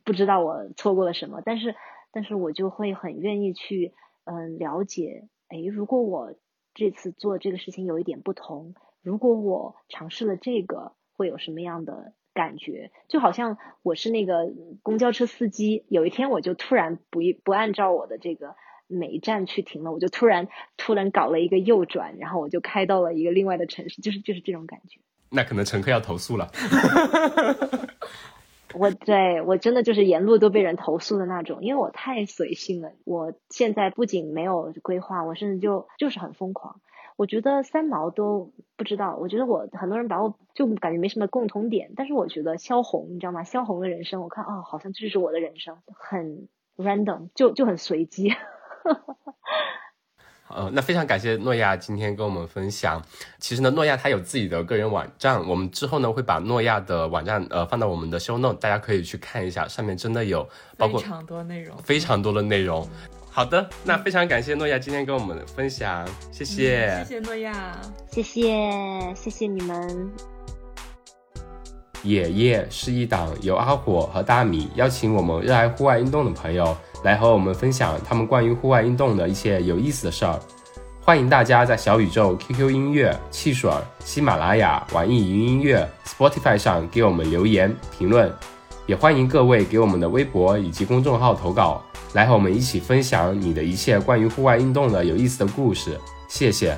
A: 不知道我错过了什么，但是，但是我就会很愿意去嗯了解，哎，如果我这次做这个事情有一点不同，如果我尝试了这个，会有什么样的感觉？就好像我是那个公交车司机，有一天我就突然不不按照我的这个每一站去停了，我就突然突然搞了一个右转，然后我就开到了一个另外的城市，就是就是这种感觉。
B: 那可能乘客要投诉了。[laughs]
A: 我对我真的就是沿路都被人投诉的那种，因为我太随性了。我现在不仅没有规划，我甚至就就是很疯狂。我觉得三毛都不知道，我觉得我很多人把我就感觉没什么共同点，但是我觉得萧红，你知道吗？萧红的人生，我看哦，好像这就是我的人生，很 random，就就很随机。[laughs]
B: 呃，那非常感谢诺亚今天跟我们分享。其实呢，诺亚他有自己的个人网站，我们之后呢会把诺亚的网站呃放到我们的 show note，大家可以去看一下，上面真的有包括
C: 非常多内容，
B: 非常多的内容。[laughs] 好的，那非常感谢诺亚今天跟我们分享，谢谢，
C: 谢谢诺亚，
A: 谢谢谢谢你们。
B: 野夜是一档由阿火和大米邀请我们热爱户外运动的朋友来和我们分享他们关于户外运动的一些有意思的事儿。欢迎大家在小宇宙、QQ 音乐、汽水、喜马拉雅、网易云音乐、Spotify 上给我们留言评论，也欢迎各位给我们的微博以及公众号投稿，来和我们一起分享你的一切关于户外运动的有意思的故事。谢谢。